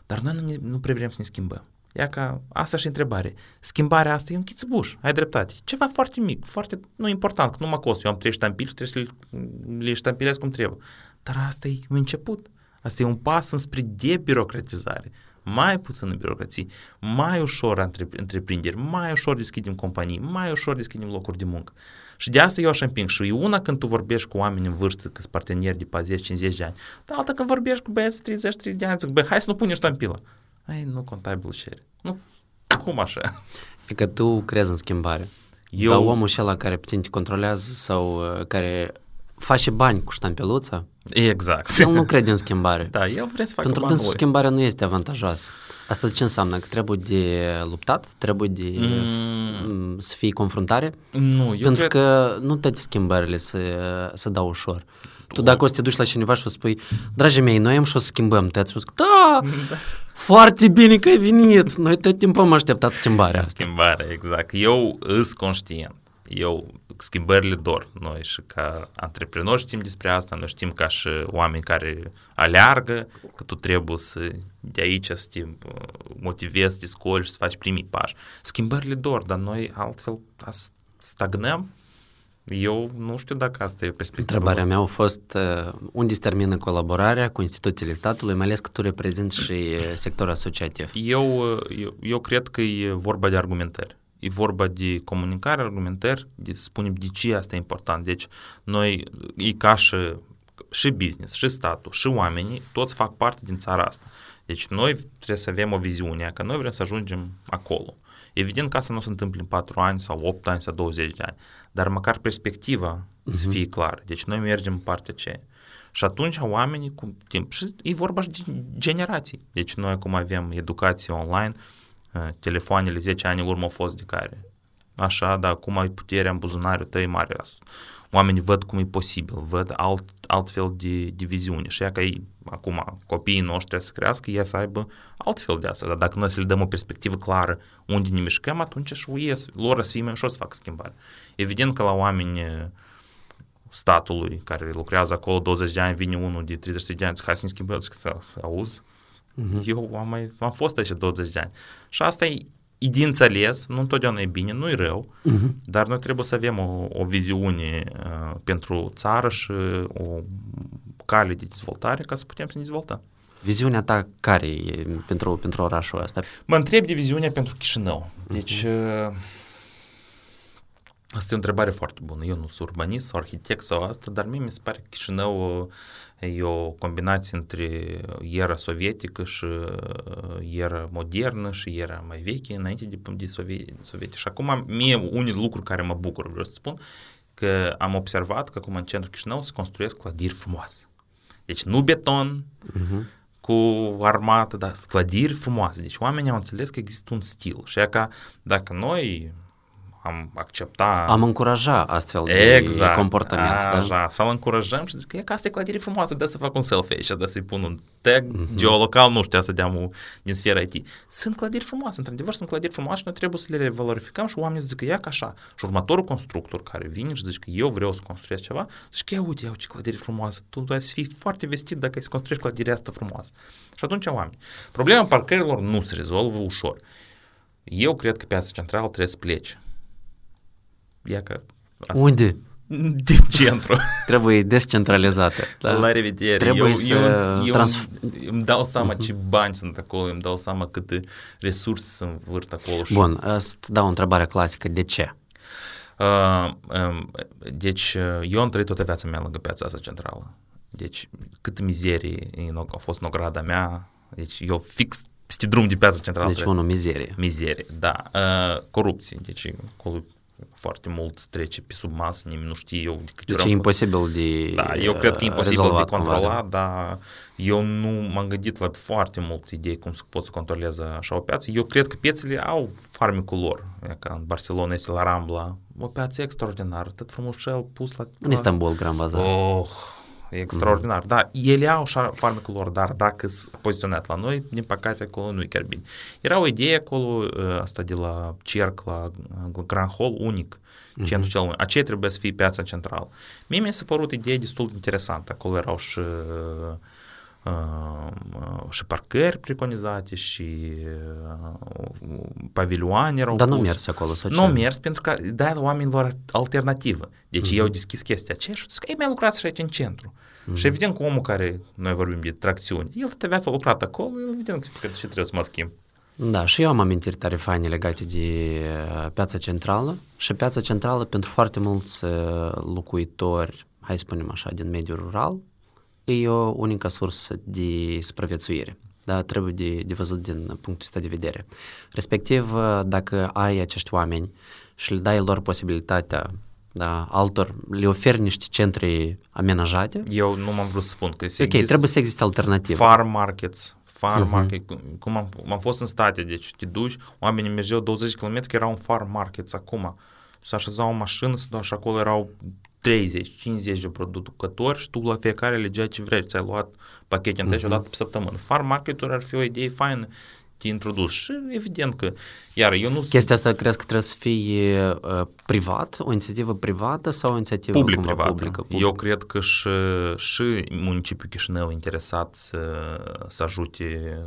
Dar noi nu, ne, nu prea vrem să ne schimbăm. Ia ca, asta și întrebare. Schimbarea asta e un chițbuș, ai dreptate. Ceva foarte mic, foarte, nu important, că nu mă costă. Eu am trei ștampili și trebuie să le, le ștampilez cum trebuie. Dar asta e un început. Asta e un pas înspre debirocratizare. Mai puțină birocrație, mai ușor între, întreprinderi, mai ușor deschidem companii, mai ușor deschidem locuri de muncă. Și de asta eu așa împing. Și e una când tu vorbești cu oameni în vârstă, că sunt parteneri de 40-50 de ani, dar alta când vorbești cu băieți 30-30 de ani, zic, băi, hai să nu punem ștampila. Ai, nu contabil cere. Nu, cum așa? E că tu crezi în schimbare. Eu- Dar omul ăla care pe tine te controlează sau uh, care face bani cu ștampeluța, Exact. el nu crede în schimbare. Da, el vrea să facă Pentru bani dânsul lui. schimbarea nu este avantajoasă. Asta ce înseamnă? Că trebuie de luptat? Trebuie de mm. să fie confruntare? Nu, eu Pentru cred... că nu toate schimbările se, se dau ușor. Tu dacă o să te duci la cineva și o să spui, dragii mei, noi am și o să schimbăm, te ați da, foarte bine că ai venit, noi tot timpul am așteptat schimbarea asta. Schimbare, exact. Eu îs conștient. Eu schimbările dor. Noi și ca antreprenori știm despre asta, noi știm ca și oameni care aleargă, că tu trebuie să de aici să te uh, motivezi, să te scoli și să faci primii pași. Schimbările dor, dar noi altfel as- stagnăm. Eu nu știu dacă asta e perspectiva. Întrebarea mea a fost uh, unde se termină colaborarea cu instituțiile statului, mai ales că tu reprezinți și uh, sectorul asociativ. Eu, eu, eu cred că e vorba de argumentări. E vorba de comunicare, argumentări, de să spunem de ce asta e important. Deci, noi, e ca și, și business, și statul, și oamenii, toți fac parte din țara asta. Deci, noi trebuie să avem o viziune, că noi vrem să ajungem acolo. Evident că asta nu se întâmplă în 4 ani sau 8 ani sau 20 de ani, dar măcar perspectiva uh-huh. să fie clară. Deci noi mergem în partea aceea. Și atunci oamenii cu timp, și e vorba și de generații. Deci noi acum avem educație online, uh, telefoanele 10 ani în urmă au fost de care. Așa, dar acum ai puterea în buzunarul tău e mare. Oamenii văd cum e posibil, văd alt, altfel de, de viziune. Și ea că ei, acum copiii noștri trebuie să crească, ea să aibă altfel de asta. Dar dacă noi să le dăm o perspectivă clară unde ne mișcăm, atunci și ies. Lor să fie mai ușor să facă schimbare. Evident că la oameni statului care lucrează acolo 20 de ani, vine unul de 30 de ani, zic, hai să ne schimbăm, zic, auzi, uh-huh. eu am, mai, am fost aici 20 de ani. Și asta e, e de înțeles, nu întotdeauna e bine, nu e rău, uh-huh. dar noi trebuie să avem o, o viziune uh, pentru țară și o cale de dezvoltare ca să putem să ne dezvoltăm. Viziunea ta care e pentru, pentru orașul ăsta? Mă întreb de viziunea pentru Chișinău. Deci, uh-huh. Asta e o întrebare foarte bună. Eu nu sunt urbanist sau arhitect sau asta, dar mie mi se pare că Chișinău e o combinație între era sovietică și era modernă și era mai veche înainte de, de sovietică. Și acum mie unii lucruri care mă bucur, vreau să spun, că am observat că acum în centrul Chișinău se construiesc clădiri frumoase. Deci nu beton, uh-huh. cu armată, dar clădiri frumoase. Deci oamenii au înțeles că există un stil. Și că dacă noi am accepta... Am încuraja astfel de exact, comportament. Așa, da? să-l încurajăm și zic că e ca asta e clădire frumoasă, dă să fac un selfie aici, dă să-i pun un tag mm-hmm. geolocal, nu știu, să deam din sfera IT. Sunt clădiri frumoase, într-adevăr sunt clădiri frumoase și noi trebuie să le valorificăm și oamenii zic că ia ca așa. Și următorul constructor care vine și zice că eu vreau să construiesc ceva, zice că ia uite, ia ce clădire frumoasă, tu ai să fii foarte vestit dacă ai să construiești clădirea asta frumoasă. Și atunci oameni. Problema parcărilor nu se rezolvă ușor. Eu cred că piața centrală trebuie să plece Ia că asta. Unde? Din centru. Trebuie descentralizată. Da? La revedere. Trebuie eu, să eu, eu trans... îmi dau seama uh-huh. ce bani sunt acolo, îmi dau seama câte resurse sunt vârt acolo. Bun, să dau o întrebare clasică. De ce? Uh, um, deci, eu am trăit toată viața mea lângă piața asta centrală. Deci, câtă mizerie a fost în ograda mea. Deci, eu fix peste drum de piața centrală. Deci, unul mizerie. Mizerie, da. Uh, corupție. Deci, acolo foarte mult trece pe sub masă, nimeni nu știe eu de câte deci e imposibil de Da, eu cred că e imposibil de controla, dar eu nu m-am gândit la foarte multe idei cum să pot să controleze așa o piață. Eu cred că piețele au farmicul lor, ca în Barcelona este la Rambla, o piață extraordinară, tot frumușel pus la... În Istanbul, Grand Bazar. Oh, e extraordinar. Mm-hmm. Da, ele au așa farmecul lor, dar dacă sunt poziționat la noi, din păcate acolo nu e chiar bine. Era o idee acolo, asta de la Cerc, la Grand Hall, unic, mm-hmm. centrul cel mai. Aceea trebuie să fie piața centrală. Mie mi s-a părut idee destul de interesantă. Acolo erau și și parcări preconizate și pavilioane erau Dar nu mers acolo sau Nu mers pentru că da oamenilor alternativă. Deci mm-hmm. eu deschis chestia aceea și zic, ei mi-a lucrat și aici în centru. Mm-hmm. Și evident că omul care, noi vorbim de tracțiuni, el toată viața a lucrat acolo, evident că și trebuie să mă schimb. Da, și eu am amintiri tare faine legate de piața centrală și piața centrală pentru foarte mulți locuitori, hai să spunem așa, din mediul rural, e o unică sursă de supraviețuire. Da, trebuie de, de văzut din punctul ăsta de vedere. Respectiv, dacă ai acești oameni și le dai lor posibilitatea da, altor, le oferi niște centre amenajate. Eu nu m-am vrut să spun că Ok, există trebuie să existe alternative. Farm markets, farm uh-huh. market, cum am, am fost în state, deci te duci, oamenii mergeau 20 km, că era un farm markets acum. Să așezau o mașină, să duci acolo erau 30, 50 de producători și tu la fiecare legea ce vrei. Ți-ai luat pachete întâi uh-huh. și o dată pe săptămână. Farm market ar fi o idee faină te introdus și evident că, iar eu nu... Chestia asta crezi că trebuie să fie uh, privat, o inițiativă privată sau o inițiativă public, cumva privată. publică? Public. Eu cred că și, și municipiul Chișinău interesat să, să ajute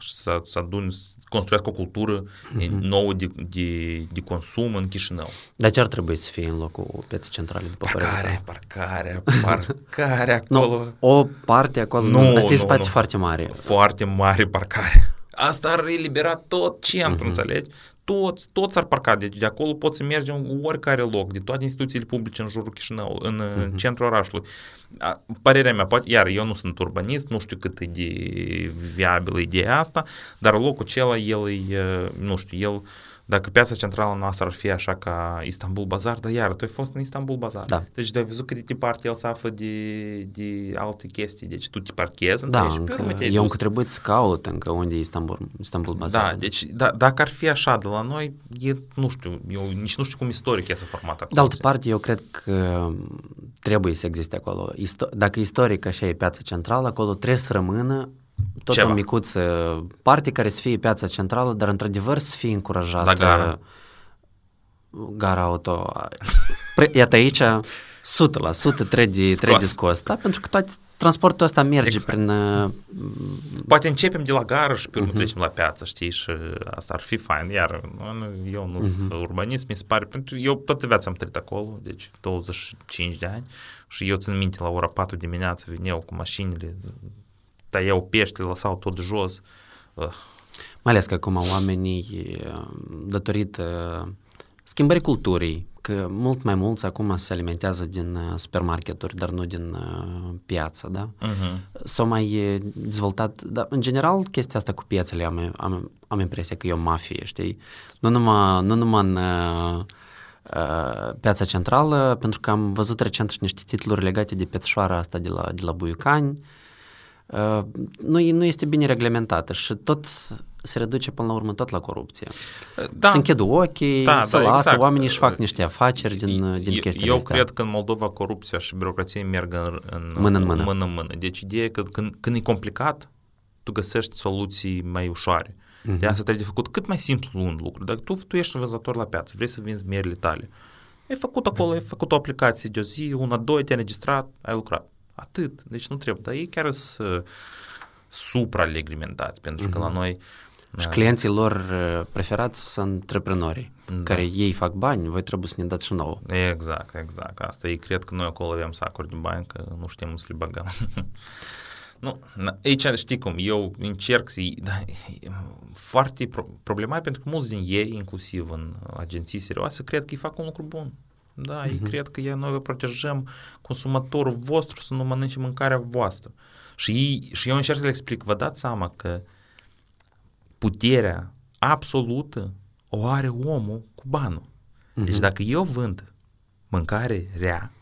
să, să adun, să construiască o cultură uh-huh. nouă de, de, de consum în Chișinău. Dar ce ar trebui să fie în locul pieței centrale? După parcare, parcare, parcare acolo. Nu, o parte acolo, nu, asta e spațiu foarte mare. Foarte mare parcare. Asta ar elibera tot centrul, uh-huh. înțelegi? Toți, toți ar parca, deci de acolo poți să mergi în oricare loc, de toate instituțiile publice în jurul Chișinău, în uh-huh. centrul orașului. Părerea mea, poate, iar eu nu sunt urbanist, nu știu cât e de viabilă ideea asta, dar locul acela, el e, nu știu, el dacă piața centrală noastră ar fi așa ca Istanbul Bazar, dar iar tu ai fost în Istanbul Bazar. Da. Deci tu ai văzut cât de departe el se află de, de alte chestii. Deci tu te parchezi da, și pe urmă te Eu încă trebuie să caut încă unde e Istanbul, Istanbul Bazar. Da, deci da, dacă ar fi așa de la noi, e, nu știu, eu nici nu știu cum istoric este format acolo. De altă parte, eu cred că trebuie să existe acolo. Isto- dacă istoric așa e piața centrală, acolo trebuie să rămână tot Ceva. o micuță parte care să fie piața centrală, dar într-adevăr să fie încurajată. La gara. Gara auto. Iată aici, 100% trebuie, trebuie scos, da? Pentru că toate, transportul ăsta merge exact. prin... Uh, Poate începem de la gară și pe urmă uh-huh. trecem la piață, știi, și asta ar fi fain. Iar eu nu uh-huh. sunt urbanist, mi se pare, pentru eu toată viața am trăit acolo, deci 25 de ani și eu țin minte la ora 4 dimineața veneau cu mașinile, tăiau peștele, lăsau tot jos. Uh. Mai ales că acum oamenii, datorită schimbării culturii, că mult mai mulți acum se alimentează din uh, supermarketuri, dar nu din uh, piață, da? Uh-huh. S-au mai dezvoltat, dar în general chestia asta cu piețele am, am, am impresia că e o mafie, știi? Nu numai, nu numai în uh, uh, piața centrală, pentru că am văzut recent și niște titluri legate de pețșoara asta de la, de la Buiucani, uh, nu, nu este bine reglementată și tot se reduce până la urmă tot la corupție. Da. Se închid ochii, da, se da, lasă, exact. oamenii își fac niște afaceri din, din chestiile Eu astea. cred că în Moldova corupția și birocrația merg în, în mână, în mână. mână în mână. Deci ideea e că când, când e complicat, tu găsești soluții mai ușoare. Uh-huh. De asta trebuie de făcut cât mai simplu un lucru. Dacă tu, tu ești vânzător la piață, vrei să vinzi mierile tale, ai făcut acolo, ai făcut o aplicație de o zi, una, doi, te-ai înregistrat, ai lucrat. Atât. Deci nu trebuie. Dar ei chiar sunt supralegrimentați, pentru uh-huh. că la noi și da. clienții lor uh, preferați sunt antreprenorii, da. care ei fac bani, voi trebuie să ne dați și nouă. Exact, exact. Asta ei cred că noi acolo avem sacuri de bani, că nu știm să le băgăm. nu, aici știi cum, eu încerc să... Da, foarte pro- problematic pentru că mulți din ei, inclusiv în agenții serioase, cred că ei fac un lucru bun. Da, uh-huh. ei mhm. cred că noi vă protejăm consumatorul vostru să nu mănânce mâncarea voastră. Și, ei, și eu încerc să le explic, vă dați seama că puterea absolută o are omul cu banul. Uh-huh. Deci dacă eu vând mâncare rea,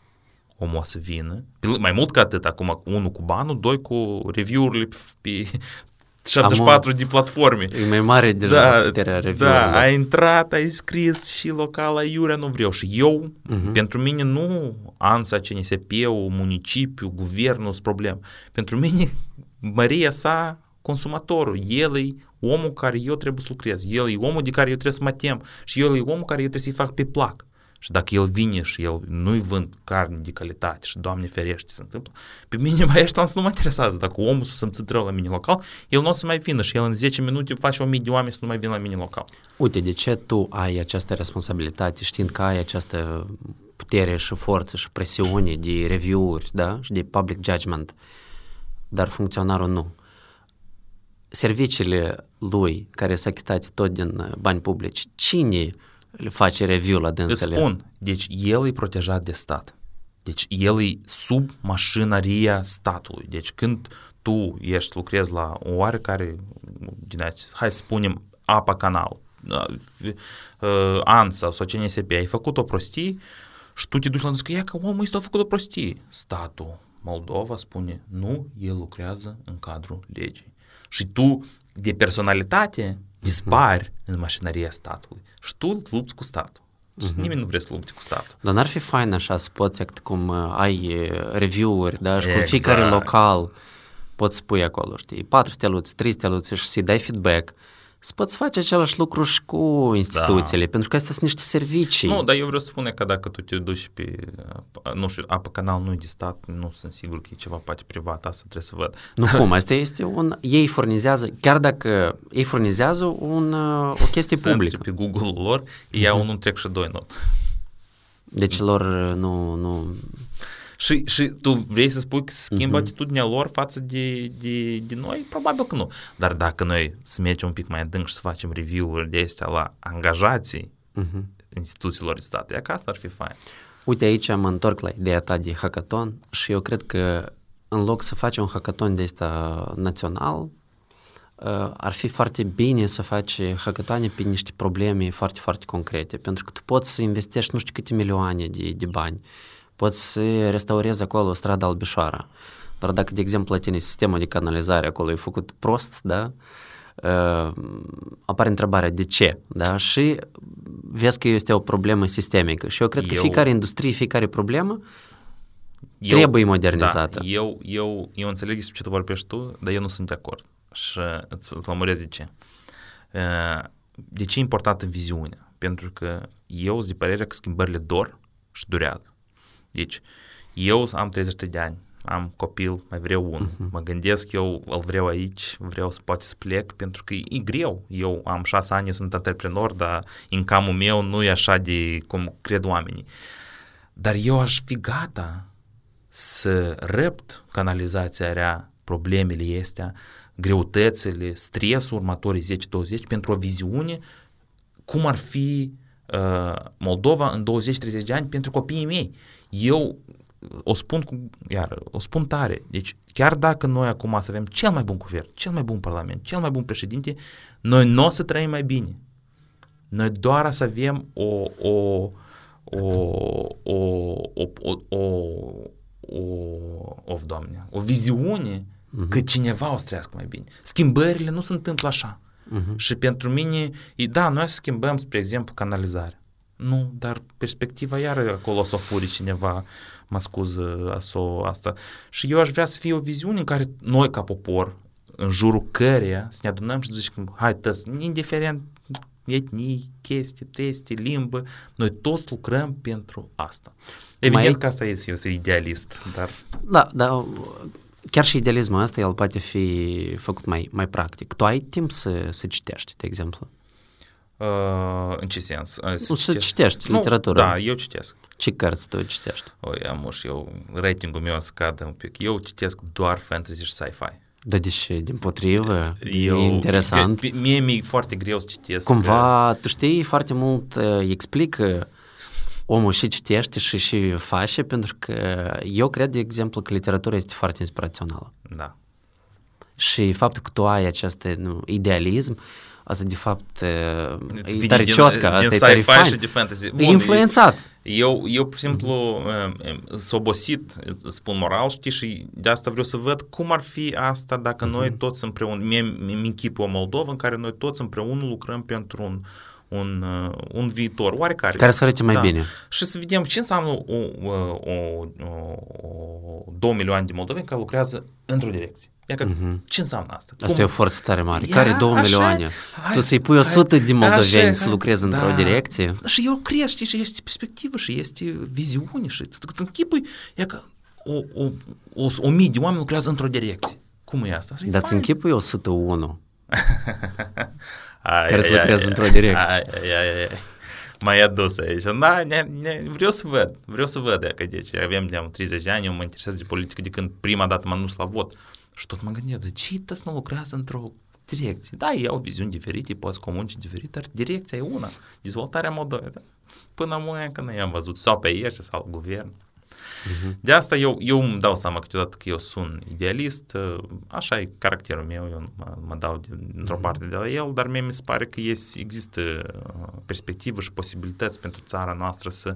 omul o să vină, mai mult ca atât, acum unul cu banul, doi cu review-urile pe, pe 74 Am de platforme. E mai mare deja da, puterea review Da, ai intrat, ai scris și local, Iurea nu vreau. Și eu, uh-huh. pentru mine nu ANSA, CNSP-ul, municipiul, guvernul sunt problemă. Pentru mine, măria sa, consumatorul, el e omul care eu trebuie să lucrez, el e omul de care eu trebuie să mă tem și el e omul care eu trebuie să-i fac pe plac. Și dacă el vine și el nu-i vând carne de calitate și, Doamne ferește, se întâmplă, pe mine mai ăștia nu mă interesează. Dacă omul să se rău la mine local, el nu o să mai vină și el în 10 minute face o mie de oameni să nu mai vină la mine local. Uite, de ce tu ai această responsabilitate știind că ai această putere și forță și presiune de review-uri, da? Și de public judgment, dar funcționarul nu serviciile lui, care s-a chitat tot din uh, bani publici, cine le face review la dânsele? Îți spun, deci el e protejat de stat. Deci el e sub mașinăria statului. Deci când tu ești, lucrezi la o oarecare, din aici, hai să spunem, apa canal, uh, uh, ANSA sau CNSP, ai făcut o prostie și tu te duci la că ia că omul ăsta a făcut o prostie. Statul Moldova spune, nu, el lucrează în cadrul legii și tu de personalitate dispari uh-huh. în mașinăria statului și tu lupți cu statul. Și uh-huh. nimeni nu vrea să lupte cu statul. Dar n-ar fi fain așa să poți, cum uh, ai uh, review-uri, da, și exact. cu fiecare local poți spui acolo, știi, 4 steluți, 3 steluți și să-i dai feedback să poți face același lucru și cu instituțiile, da. pentru că astea sunt niște servicii. Nu, dar eu vreau să spun că dacă tu te duci pe, nu știu, apă canal nu e de stat, nu sunt sigur că e ceva poate privat, asta trebuie să văd. Nu cum, asta este un, ei furnizează, chiar dacă ei furnizează un, o chestie sunt publică. pe Google lor, ei iau mm-hmm. un trec și doi not. Deci lor nu, nu, și, și tu vrei să spui că schimbă uh-huh. atitudinea lor față de, de, de noi? Probabil că nu. Dar dacă noi să mergem un pic mai adânc și să facem review-uri de astea la angajații uh-huh. instituțiilor de stat, e că asta ar fi fain. Uite, aici mă întorc la ideea ta de hackathon și eu cred că în loc să faci un hackathon de ăsta național, uh, ar fi foarte bine să faci hackatoane pe niște probleme foarte, foarte concrete, pentru că tu poți să investești nu știu câte milioane de, de bani poți să restaurezi acolo strada Albișoara. Dar dacă, de exemplu, la tine sistemul de canalizare acolo e făcut prost, da, uh, apare întrebarea de ce, da, și vezi că este o problemă sistemică și eu cred că eu, fiecare industrie, fiecare problemă eu, trebuie modernizată. Da, eu, eu, eu înțeleg despre ce tu vorbești tu, dar eu nu sunt de acord și îți, îți lămurez de ce. Uh, de ce e importantă viziunea? Pentru că eu sunt de părere că schimbările dor și durează. Deci, eu am 30 de ani, am copil, mai vreau unul. Uh-huh. Mă gândesc, eu îl vreau aici, vreau să poate să plec, pentru că e greu. Eu am șase ani, eu sunt antreprenor, dar incamul meu nu e așa de cum cred oamenii. Dar eu aș fi gata să răpt canalizația rea, problemele astea, greutățile, stresul următorii 10-20 pentru o viziune cum ar fi uh, Moldova în 20-30 de ani pentru copiii mei. Eu o spun cu, iar, o spun tare. Deci, chiar dacă noi acum să avem cel mai bun guvern, cel mai bun parlament, cel mai bun președinte, noi nu o să trăim mai bine. Noi doar să avem o, o, o, o, o, o, o, o, of, doamne, o viziune uh-huh. că cineva o să trăiască mai bine. Schimbările nu se întâmplă așa. Uh-huh. Și pentru mine, e, da, noi schimbăm, spre exemplu, canalizarea. Nu, dar perspectiva iară acolo o să o furi cineva, mă scuză aso, asta. Și eu aș vrea să fie o viziune în care noi ca popor, în jurul căreia să ne adunăm și să zicem, hai tăți, indiferent etnii, chestii, chestii, limbă, noi toți lucrăm pentru asta. Evident Mai... că asta este, eu sunt idealist, dar... Da, dar chiar și idealismul ăsta, el poate fi făcut mai, mai practic. Tu ai timp să, să citești, de exemplu? Uh, în ce sens? Uh, să, să citești nu, literatură. Da, eu citesc. Ce cărți tu citești? Oi, am și eu, ratingul meu scade un pic. Eu citesc doar fantasy și sci-fi. Da, deci, din potrivă, eu, e interesant. Pe, mie mi-e foarte greu să citesc. Cumva, că... tu știi, foarte mult uh, explică omul și citește și și face, pentru că eu cred, de exemplu, că literatura este foarte inspirațională. Da. Și faptul că tu ai acest nu, idealism, asta de fapt e tare ciotcă, asta e tare fain. Și de fantasy. Bun, e influențat. Eu, eu, pur și simplu, s-a obosit, spun moral, știi, și de asta vreau să văd cum ar fi asta dacă uh-huh. noi toți împreună, mie mi închipă o Moldovă în care noi toți împreună lucrăm pentru un, un, uh, un viitor oarecare. Care să arăte mai da. bine. Și să vedem ce înseamnă o, o, o, o, 2 milioane de moldoveni care lucrează într-o direcție. Ia că, uh-huh. ce înseamnă asta? Asta Cum? e o forță tare mare. Ia, care 2 așa, milioane? Hai, tu să-i pui 100 hai, de moldoveni așa, să lucreze da. într-o direcție? Și eu cred, știi, și este perspectivă și este viziune și îți închipui, ia că o, o, o, o mii de oameni lucrează într-o direcție. Cum e asta? Dar îți închipui 101 care să lucreze într-o direcție. Ai, ai, ai, ai. mai adus aici. Da, ne, ne, vreau să văd, vreau să văd că deci avem de 30 de ani, eu mă interesez de politică de când prima dată m-am dus la vot. Și tot mă gândesc, de ce tăți nu lucrează într-o direcție? Da, ei au viziuni diferite, poți comunici diferite, dar direcția e una, dezvoltarea Moldovei. Da? Până mâine că nu i-am văzut, sau pe ei sau guvern. Uh-huh. De asta eu, eu îmi dau seama câteodată că eu sunt idealist, așa e caracterul meu, eu mă, mă dau într-o uh-huh. parte de la el, dar mie mi se pare că este, există perspectivă și posibilități pentru țara noastră să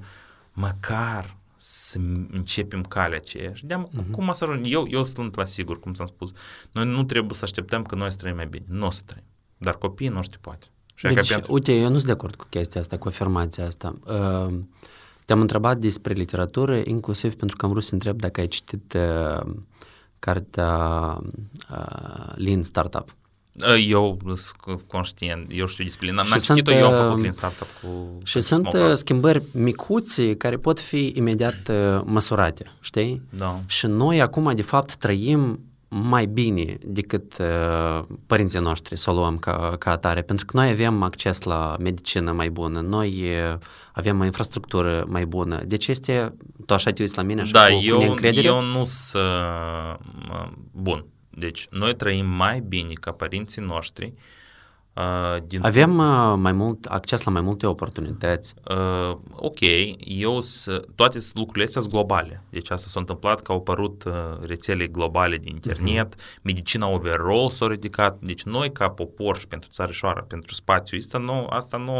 măcar să începem calea aceea și de uh-huh. cum să ajung. Eu, eu sunt la sigur, cum ți-am spus. Noi nu trebuie să așteptăm că noi să trăim mai bine. Nu o să trăim. Dar copiii noștri poate. Și deci, pentru... uite, eu nu sunt de acord cu chestia asta, cu afirmația asta. Uh, te-am întrebat despre literatură, inclusiv pentru că am vrut să întreb dacă ai citit uh, cartea uh, Lean Startup. Eu sunt conștient, eu știu despre Lean, am citit-o, eu am făcut Lean Startup cu Și sunt uh, schimbări micuțe care pot fi imediat uh, măsurate, știi? Da. Și noi acum, de fapt, trăim mai bine decât uh, părinții noștri să o luăm ca, ca atare, pentru că noi avem acces la medicină mai bună, noi uh, avem o infrastructură mai bună. Deci este, tu așa te uiți la mine așa da, cu, eu, cu neîncredere? eu nu sunt uh, bun. Deci noi trăim mai bine ca părinții noștri uh, Uh, din Avem uh, mai mult acces la mai multe oportunități. Uh, ok, eu toate lucrurile astea sunt globale. Deci asta s-a întâmplat că au apărut uh, rețele globale de internet, uh-huh. medicina overall s-a ridicat. Deci noi ca popor și pentru țarișoară, pentru spațiul ăsta, nu, asta nu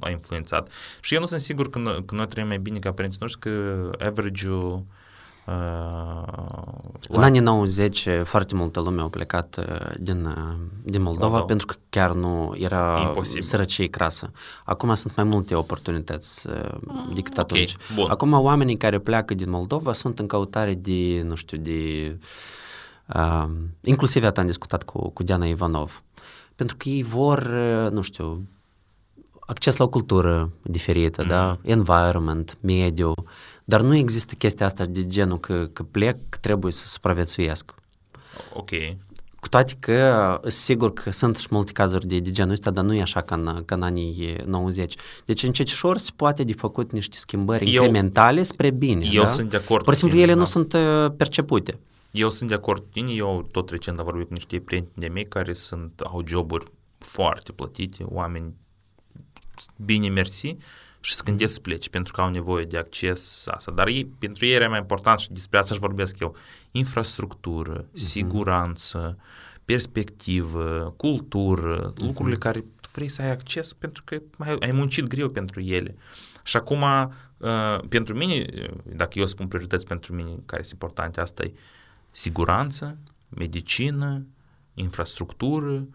a influențat. Și eu nu sunt sigur că, noi, că noi trăim mai bine ca părinții noștri, că average-ul Uh, în anii 90 foarte multă lume a plecat uh, din, uh, din Moldova, Moldova pentru că chiar nu era Imposibil. sărăcie crasă. Acum sunt mai multe oportunități mm, decât okay. atunci. Bun. Acum oamenii care pleacă din Moldova sunt în căutare de, nu știu, de... Uh, inclusiv iată am discutat cu, cu Diana Ivanov. Pentru că ei vor, nu știu, acces la o cultură diferită, mm. da? Environment, mediu, dar nu există chestia asta de genul că, că plec, că trebuie să supraviețuiesc. Ok. Cu toate că, sigur că sunt și multe cazuri de, de genul ăsta, dar nu e așa ca în, ca în anii 90. Deci încet și se poate de făcut niște schimbări eu, incrementale spre bine. Eu da? sunt de acord Pur și simplu tine, ele da. nu sunt uh, percepute. Eu sunt de acord cu tine, eu tot recent am vorbit cu niște prieteni de mei care sunt, au joburi foarte plătite, oameni bine mersi și se gândesc să plece pentru că au nevoie de acces asta. Dar ei, pentru ei era mai important și despre asta și vorbesc eu. Infrastructură, siguranță, perspectivă, cultură, lucrurile care tu vrei să ai acces pentru că ai, ai muncit greu pentru ele. Și acum, uh, pentru mine, dacă eu spun priorități pentru mine care sunt importante, asta e siguranță, medicină, infrastructură,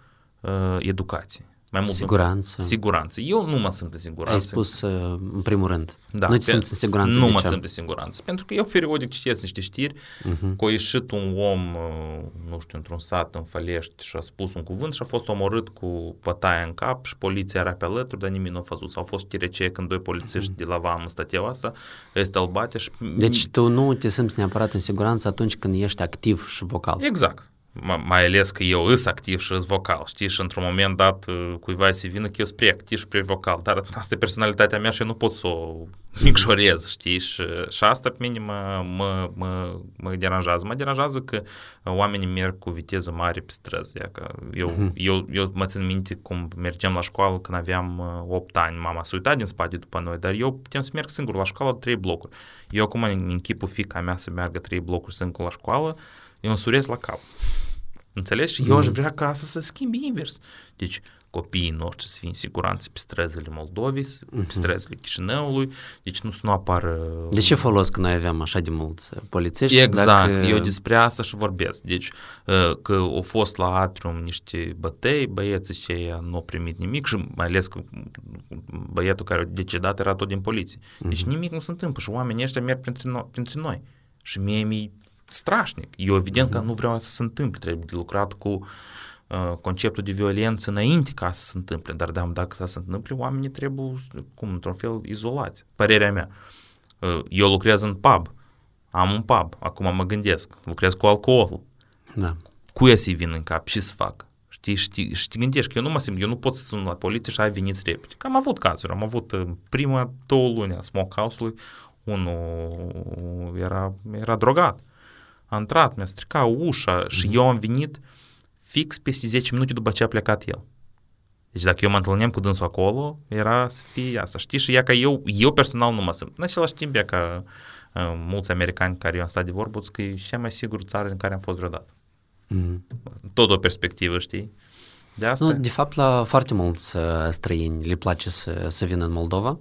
uh, educație. Mai mult Siguranță. Siguranță. Eu nu mă simt în siguranță. Ai spus uh, în primul rând. Da, nu te pe- simți în siguranță. Nu de mă ce? simt în siguranță. Pentru că eu periodic citesc niște știri Mhm. că a ieșit un om, uh, nu știu, într-un sat în Fălești și a spus un cuvânt și a fost omorât cu pătaia în cap și poliția era pe alături, dar nimeni nu a văzut. Sau a fost știre când doi polițiști de la VAM în statia asta, este albate și... Mhm. Deci tu nu te simți neapărat în siguranță atunci când ești activ și vocal. Exact. M- mai ales că eu îs activ și îs vocal, știi? Și într-un moment dat uh, cuiva se vină că eu sunt prea activ și prea vocal, dar asta e personalitatea mea și eu nu pot să o micșorez, știi? Și, și asta pe mine mă, mă, mă, mă deranjează. Mă deranjează că oamenii merg cu viteză mare pe străzi. Ia Că eu, uh-huh. eu, eu mă țin minte cum mergeam la școală când aveam uh, 8 ani. Mama s-a uitat din spate după noi, dar eu puteam să merg singur la școală 3 blocuri. Eu acum în închipul fica mea să meargă 3 blocuri singur la școală, eu însurez la cap. Înțelegi? Și eu aș vrea ca asta să schimbi invers. Deci, copiii noștri să fie în siguranță pe străzile Moldovei, pe străzile Chișinăului, deci nu să nu apară... De ce folos că noi avem așa de mulți polițiști? Exact, dacă... eu despre asta și vorbesc. Deci, uh, că au fost la atrium niște bătăi, băieții ceia nu au primit nimic și mai ales că băiatul care a decedat era tot din poliție. Deci nimic nu se întâmplă și oamenii ăștia merg printre noi. Printre noi. Și mie mi strașnic. Eu evident că nu vreau asta să se întâmple, trebuie de lucrat cu uh, conceptul de violență înainte ca să se întâmple, dar da, dacă asta se întâmple, oamenii trebuie, cum, într-un fel, izolați. Părerea mea. Uh, eu lucrez în pub, am un pub, acum mă gândesc, lucrez cu alcoolul. Da. Cuia să-i vin în cap, ce să fac? Știi, știi, și te gândești că eu nu mă simt, eu nu pot să sun la poliție și ai veniți repede. Că am avut cazuri, am avut uh, prima două luni a smoke house-ului, unul era, era drogat. A intrat, mi-a stricat ușa și Mhm. eu am venit fix peste 10 minute după ce a plecat el. Deci dacă eu mă întâlneam cu dânsul acolo, era să fie asta. Știi? Și ea că eu, eu personal nu mă simt. În același timp, ea că uh, mulți americani care eu am stat de vorbă, zic că e cea mai sigură țară în care am fost vreodată. Mhm. Tot o perspectivă, știi? De asta... Nu, de fapt, la foarte mulți uh, străini le place să, să vină în Moldova,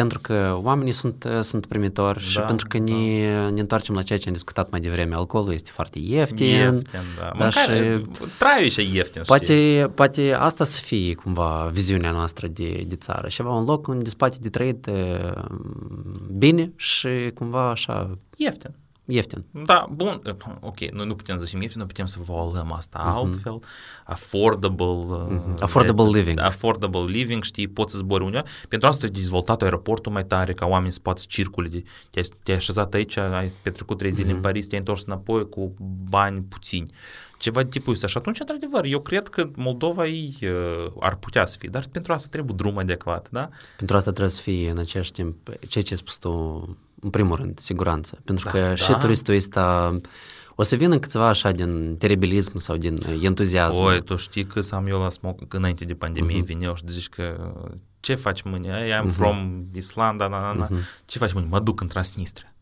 pentru că oamenii sunt, uh, sunt primitori și Da, pentru că da. ne, ne întoarcem la ceea ce am discutat mai devreme. Alcoolul este foarte ieftin. Ieftin, da. dar Mâncare, și traiul și ieftin, știi? Poate, poate asta să fie cumva viziunea noastră de, de țară. Ceva un loc unde se poate de trăit uh, bine și cumva așa Ieftin. Ieftin. Da, bun, ok, noi nu putem să zicem ieftin, noi putem să voalăm asta Mhm. altfel, affordable, uh, Affordable de- living. affordable living, știi, poți să zbori undeva. Pentru asta trebuie dezvoltat aeroportul mai tare, ca oamenii să poată să circule. De, te-ai, te-ai așezat aici, ai petrecut trei Mhm. zile în Paris, te-ai întors înapoi cu bani puțini. Ceva de tipul ăsta. Și atunci, într-adevăr, eu cred că Moldova ei, uh, ar putea să fie, dar pentru asta trebuie drum adecvat, da? Pentru asta trebuie să fie în același timp ceea ce ai spus tu, în primul rând, siguranță. Pentru că și da. turistul ăsta o să vină câțiva așa din teribilism sau din entuziasm. Oi, tu știi că am eu la smoke, că înainte de pandemie uh-huh. vineau și zici că ce faci mâine? I am uh-huh. from Islanda, na, na, na. Uh-huh. Ce faci mâine? Mă duc în Transnistria.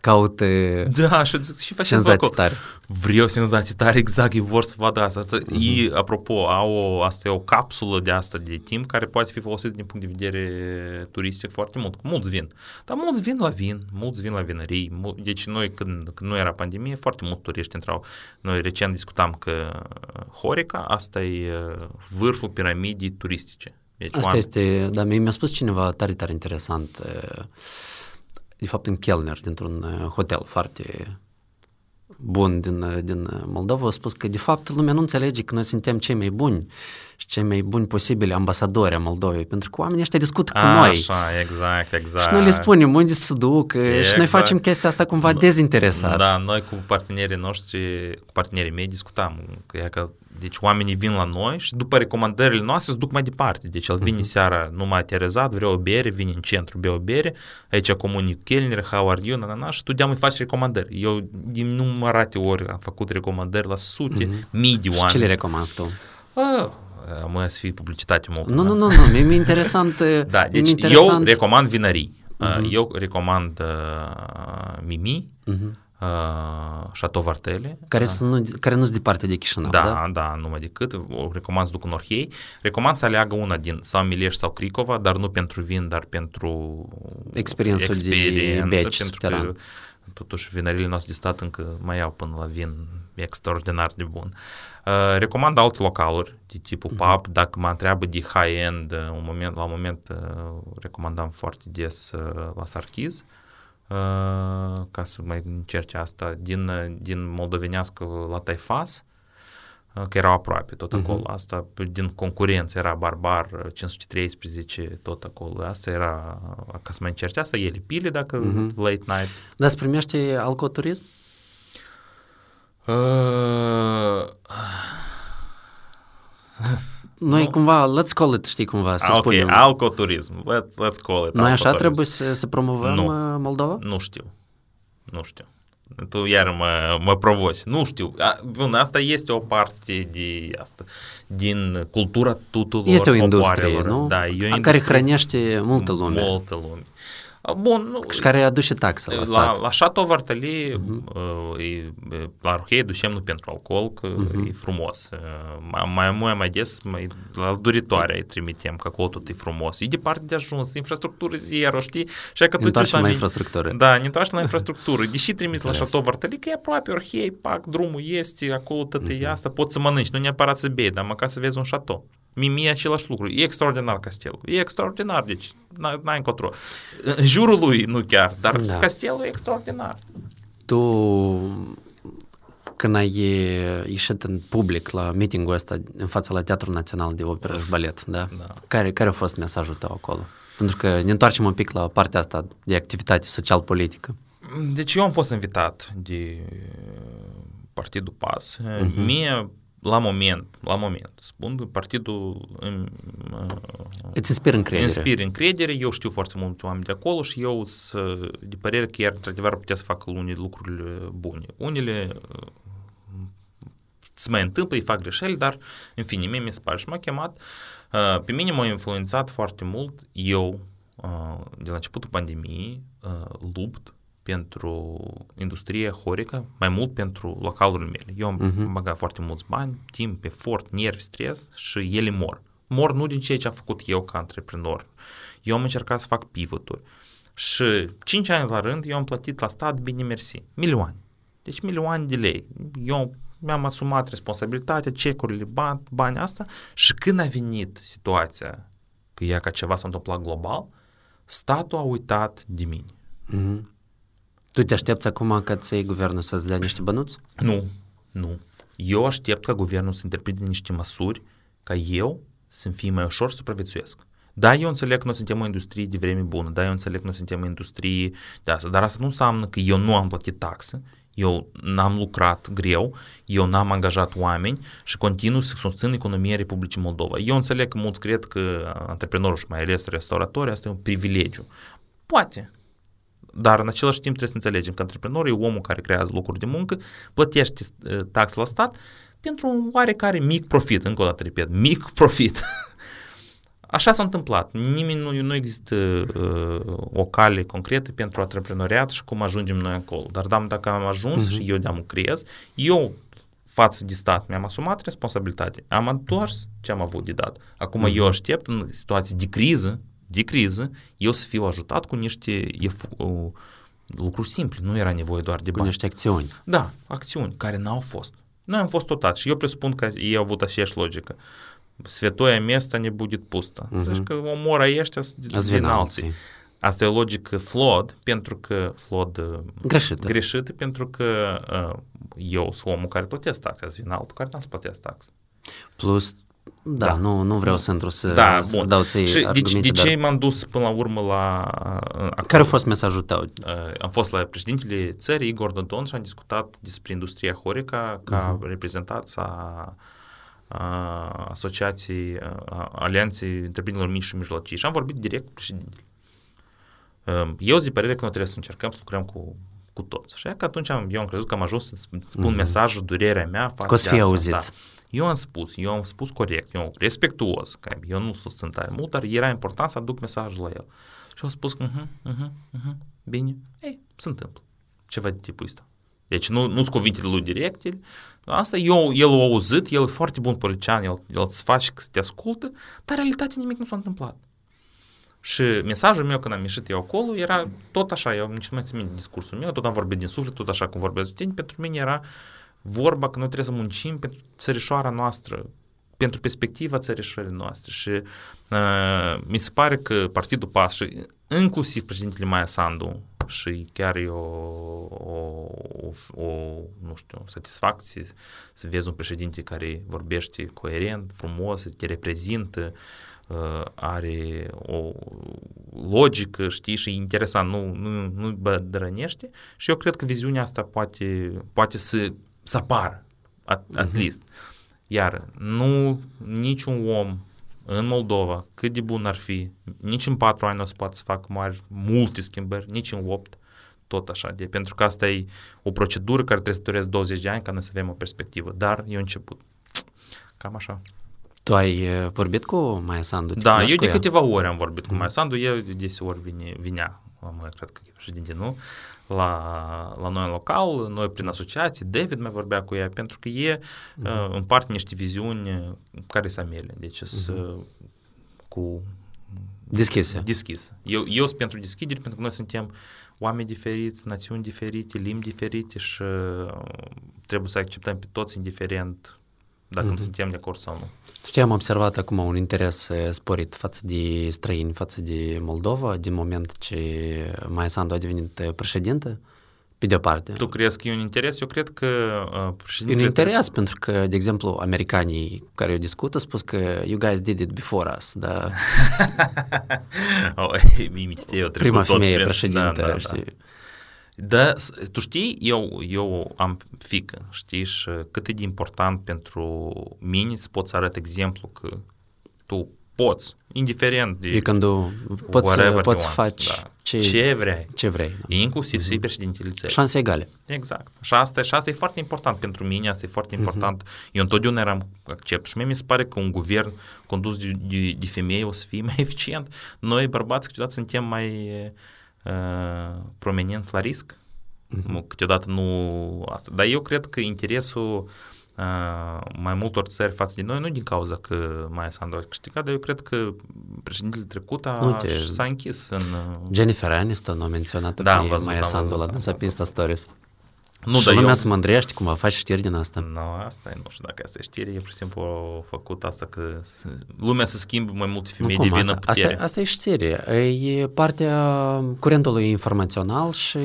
Caute Da, și zic, și faci senzații tare. Vreau senzații tare, exact, ei vor să vadă asta. Uh-huh. Ei, apropo, au o, asta e o capsulă de asta de timp care poate fi folosită din punct de vedere turistic foarte mult. Mulți vin. Dar mulți vin la vin, mulți vin la vinării. Mul- Deci noi, când, când nu era pandemie, foarte mulți turiști intrau. Noi recent discutam că Horeca, asta e uh, vârful piramidii turistice. Deci Asta oameni- este, dar mi-a spus cineva tare, tare interesant, uh, de fapt un chelner dintr-un uh, hotel foarte bun din, din Moldova a spus că de fapt lumea nu înțelege că noi suntem cei mai buni și cei mai buni posibili ambasadori a Moldovei, pentru că oamenii ăștia discută cu A, noi. Așa, exact, exact. Și noi le spunem unde să duc exact. și noi Exact. facem chestia asta cumva dezinteresat. Da, noi cu partenerii noștri, cu partenerii mei discutam că, e că deci oamenii vin la noi și după recomandările noastre se duc mai departe. Deci el vine seara numai aterezat, vrea o bere, vine în centru, bea o bere, aici comunic chelner, how are you, na, na, na, și tu de îi faci recomandări. Eu din numărate ori am făcut recomandări la sute, mii de Și oameni. ce le recomanzi tu? Ah, mă să fie publicitate mult. Nu, nu, nu, nu, mi-e interesant. Da, mi-e deci interesant. eu recomand vinării. Uh-huh. Eu recomand uh, Mimi, uh-huh. Uh, Chateau Vartele. Care, să nu, care nu sunt departe de Chișinău, Da, da? da, da, numai decât. O recomand să duc în Orhei. Recomand să aleagă una din sau Mileș sau Cricova, dar nu pentru vin, dar pentru Experiența de experiență, beci, pentru subteran. că totuși vinările noastre de stat încă mai iau până la vin extraordinar de bun. Uh, recomand alte localuri de tipul Mhm. pub, dacă mă întreabă de high-end, uh, un moment, la un moment uh, recomandam foarte des uh, la Sarchiz, uh, ca să mai încerce asta, din, uh, din moldovenească la Taifas, uh, că erau aproape tot acolo. Uh-huh. Asta din concurență era Barbar uh, 513 tot acolo. Asta era, uh, ca să mai încerce asta, ele pile dacă uh-huh. late night. Dar se primește alcoturism? Uh, Noi cumva, let's call it, știi cumva, să ok, spunem. alcoturism. Let's, let's call it Noi așa trebuie să, să promovăm Nu. uh, Moldova? Nu știu. Nu știu. Tu iar mă, mă provoci. Nu știu. A, bun, asta este o parte de asta, din cultura tuturor Este o industrie, nu? Da, e o industrie care hrănește multă lume Multă lume. A, Bun, nu, și care aduce taxe la la, stat. la Chateau Vartali, uh-huh. e, la Ruhei ducem nu pentru alcool, că uh-huh. e frumos. Uh, Mai, mai mult, mai des, mai, la duritoare îi trimitem, că acolo tot e frumos. E departe de ajuns, infrastructură zero, știi? Și că tu Întoarcem te la uiți infrastructură. Da, ne întoarcem la infrastructură. Deși trimis la Înțeles. Chateau Vartali, că e aproape Orhei, pac, drumul este, acolo tot e asta, poți să mănânci, nu neapărat să bei, dar măcar să vezi un chateau. Mie e același lucru. E extraordinar castelul. E extraordinar, deci n- n-ai încotro. În jurul lui nu chiar, dar Da. castelul e extraordinar. Tu, când ai ieșit în public la meetingul ăsta în fața la Teatrul Național de Operă și Balet, da? Da. Care, care a fost mesajul tău acolo? Pentru că ne întoarcem un pic la partea asta de activitate social-politică. Deci eu am fost invitat de Partidul PAS. Uh-huh. Mie, la moment, la moment, spun, partidul îmi, Îți inspiră încredere. inspiră încredere, eu știu foarte mulți oameni de acolo și eu sunt de părere că iar într-adevăr putea să facă unele lucruri bune. Unele uh, se mai întâmplă, îi fac greșeli, dar în fine, mie mi se pare și m-a chemat. Uh, Pe mine m-a influențat foarte mult eu, uh, de la începutul pandemiei, uh, lupt pentru industria horică, mai mult pentru localurile mele. Eu am uh-huh. băgat foarte mulți bani, timp, efort, nervi, stres și ele mor. Mor nu din ceea ce am făcut eu ca antreprenor. Eu am încercat să fac pivoturi. Și 5 ani la rând eu am plătit la stat bine mersi. Milioane. Deci milioane de lei. Eu mi-am asumat responsabilitatea, cecurile, bani, bani asta și când a venit situația că ea ca ceva s-a întâmplat global, statul a uitat de mine. Mhm. Tu te aștepți acum ca să iei guvernul să-ți dea niște bănuți? Nu, nu. Eu aștept ca guvernul să interprete niște măsuri ca eu să-mi fie mai ușor să supraviețuiesc. Da, eu înțeleg că noi suntem o industrie de vreme bună, da, eu înțeleg că noi suntem o industrie de asta, dar asta nu înseamnă că eu nu am plătit taxe, eu n-am lucrat greu, eu n-am angajat oameni și continuu să susțin economia Republicii Moldova. Eu înțeleg că mulți cred că antreprenorul și mai ales restauratori, asta e un privilegiu. Poate, dar în același timp trebuie să înțelegem că antreprenorul e omul care creează locuri de muncă, plătește uh, tax la stat pentru un oarecare mic profit, încă o dată repet, mic profit. Așa s-a întâmplat. Nimeni nu, nu există uh, o cale concretă pentru antreprenoriat și cum ajungem noi acolo. Dar da, dacă am ajuns uh-huh. și eu de-am creez, eu față de stat mi-am asumat responsabilitate. Am întors ce am avut de dat. Acum uh-huh. eu aștept în situații de criză, de criză, eu să fiu ajutat cu niște efu- uh, lucruri simple. Nu era nevoie doar de Cu bani. niște acțiuni. Da, acțiuni care n-au fost. Noi am fost totați și eu presupun că ei au avut aceeași logică. Святое место не будет пусто. Uh-huh. Deci că omora ăștia Îți din vin alții. alții. Asta e o logică flawed, pentru că flawed Greșită. greșită, pentru că uh, eu sunt omul care plătesc taxe, azi vine altul care nu să plătesc taxe. Plus, da, Da. nu, nu vreau să intru să, Da, să bun. dau ție Și de, argumente, de ce dar m-am dus până la urmă la... uh, care a fost mesajul tău? Uh, am fost la președintele țării, Igor Dodon, și am discutat despre industria Horeca ca uh-huh. reprezentanța a, a Asociației a Alianței Întreprinderilor Mici și Mijlocii și am vorbit direct cu președintele. Uh, Eu zic de părere că noi trebuie să încercăm să lucrăm cu, cu toți. Și că atunci am, eu am crezut că am ajuns să spun uh-huh. mesajul, durerea mea față Că o să de fie asta, auzit. Da. Eu am spus, eu am spus corect, eu respectuos, că eu nu susțin tare mult, dar era important să aduc mesajul la el. Și au spus, uh-huh, uh-huh, uh-huh, bine, ei, se întâmplă. Ceva de tipul ăsta. Deci nu, nu-ți cuvintele lui directe, asta eu, el a auzit, el e foarte bun politician, el, el îți face că te ascultă, dar în realitate nimic nu s-a întâmplat. Și mesajul meu când am ieșit eu acolo era tot așa, eu nici nu mai țin minte discursul meu, tot am vorbit din suflet, tot așa cum vorbesc. Deci, pentru mine era vorba că noi trebuie să muncim pentru țărișoara noastră, pentru perspectiva țărișoarei noastre. Și uh, mi se pare că Partidul PAS și inclusiv președintele Maia Sandu și chiar e o, o, o, o, nu știu, satisfacție să vezi un președinte care vorbește coerent, frumos, te reprezintă, uh, are o logică, știi, și e interesant, nu, nu, nu bădrănește și eu cred că viziunea asta poate, poate să, să apară, at, at least. Iar nu niciun om în Moldova, cât de bun ar fi, nici în patru ani nu se poate să facă mari, multe schimbări, nici în opt, tot așa. De, pentru că asta e o procedură care trebuie să dureze 20 de ani ca noi să avem o perspectivă. Dar e un început. Cam așa. Tu ai uh, vorbit cu Maia Sandu? Te Da, cunoști eu cu de ea? câteva ori am vorbit cu Maia Sandu, eu deseori vine, vinea, mă, cred că e președinte, nu, la, la noi în local, noi prin asociații, David mai vorbea cu ea, pentru că e uh, împarte niște viziuni uh, care sunt mele, deci sunt cu Deschise. deschis. Eu, eu sunt pentru deschidere, pentru că noi suntem oameni diferiți, națiuni diferite, limbi diferite și uh, trebuie să acceptăm pe toți indiferent dacă nu suntem de acord sau nu. Știi, am observat acum un interes uh, sporit față de străini, față de Moldova, din moment ce Maia Sandu a devenit uh, președinte, pe de o parte. Tu crezi că e un interes? Eu cred că uh, E un președintele... interes pentru că, de exemplu, americanii cu care eu discut au spus că you guys did it before us, da, oh, imite, eu trecut prima tot femeie prin- președinte, da, da, da. știi? Da, s- tu știi, eu, eu am fică, știi, și cât e de important pentru mine să pot să arăt exemplu că tu poți, indiferent de You can do, poți, să, whatever poți you să want, faci da. ce, ce vrei, ce vrei. Da. inclusiv să fii președintele țării. Șanse egale. Exact. Și asta, și asta e foarte important pentru mine, asta e foarte important. Eu întotdeauna eram accept și mie mi se pare că un guvern condus de, de, de femei o să fie mai eficient. Noi, bărbați, câteodată suntem mai uh, prominenți la risc. Nu, Câteodată nu asta. Dar eu cred că interesul uh, mai multor țări față de noi, nu din cauza că Maia Sandu a câștigat, dar eu cred că președintele trecut a, Nu te- s-a închis în... uh, Jennifer Aniston a menționat Da, am pe văzut, Maia am Sandu văzut, la am dânsa pe văzut. Insta Stories. Nu, și dar lumea eu... se mândrește cumva, faci știri din asta. Nu, asta e, nu știu dacă asta e știre, e pur și simplu au făcut asta că s- lumea se schimbă mai multe femei Nu, cum, devină asta, putere. asta, asta e știre. E partea curentului informațional și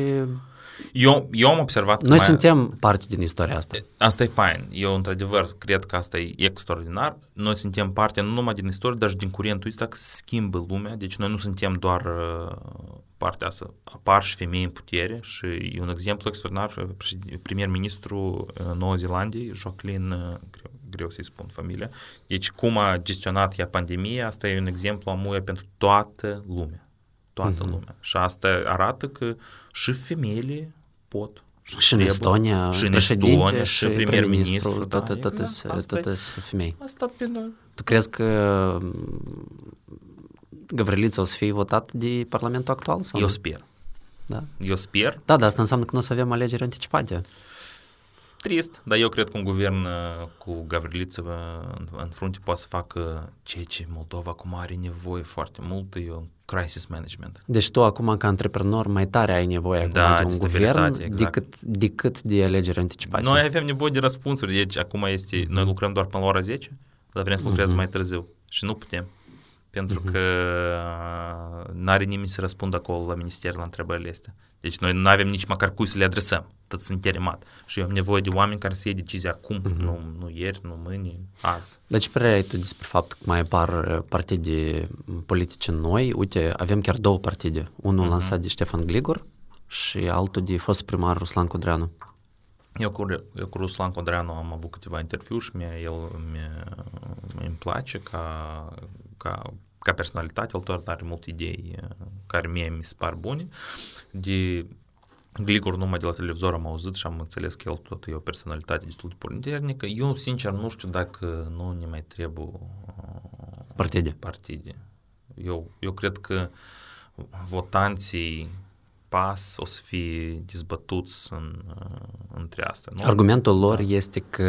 Eu, eu am observat că noi mai, suntem parte din istoria asta. Asta e fain. Eu, într-adevăr, cred că asta e extraordinar. Noi suntem parte nu numai din istorie, dar și din curentul ăsta că se schimbă lumea. Deci noi nu suntem doar uh, partea asta. Apar și femei în putere și e un exemplu extraordinar. președ- Premier-ministru uh, Noua Zeelandei, Jacqueline, uh, greu, greu să-i spun familia, deci cum a gestionat ea pandemia, asta e un exemplu amuie pentru toată lumea. Toată lumea. Și asta arată că și femeile pot. Și în trebuie. Estonia, și în președinte Estonia, și și prim-ministru, prim-ministru, da, toate, toate, exact. toate, Asta e- toate sunt femei. Asta pe noi. Tu crezi că m, Gavrilița o să fie votat de Parlamentul actual? Sau Eu nu? sper. Da. Eu sper. da, dar asta înseamnă că nu o să avem alegeri anticipate. Trist, dar eu cred că un guvern uh, cu Gavriliță uh, în, în frunte poate să facă ceea ce Moldova acum are nevoie foarte mult, e un crisis management. Deci tu acum ca antreprenor mai tare ai nevoie acum Da, de de un stabilitate, guvern exact. decât, decât de alegeri anticipate. Noi avem nevoie de răspunsuri, deci acum este, noi lucrăm doar până la ora 10, dar vrem să lucrăm mai târziu și nu putem. Pentru uh-huh. că n-are nimeni să răspundă acolo la minister la întrebările astea. Deci noi nu avem nici măcar cui să le adresăm, tot sunt terimat. Și eu am nevoie de oameni care să iei decizia acum, uh-huh. nu, nu ieri, nu mâine, azi. Dar ce părere ai tu despre faptul că mai apar partide politice noi? Uite, avem chiar două partide. Unul uh-huh. lansat de Ștefan Gligor și altul de fost primar Ruslan Codreanu. Eu cu, eu cu Ruslan Codreanu am avut câteva interviuri și mie, el mi îmi place ca, ca, ca personalitate, el are multe idei care mie mi se par bune. De Gligor numai de la televizor am auzit și am înțeles că el tot e o personalitate destul de puternică. Eu, sincer, nu știu dacă nu ne mai trebuie partide. partide. Eu, eu cred că votanții pas o să fie dezbătuți în, între astea. Nu? Argumentul lor da. este că,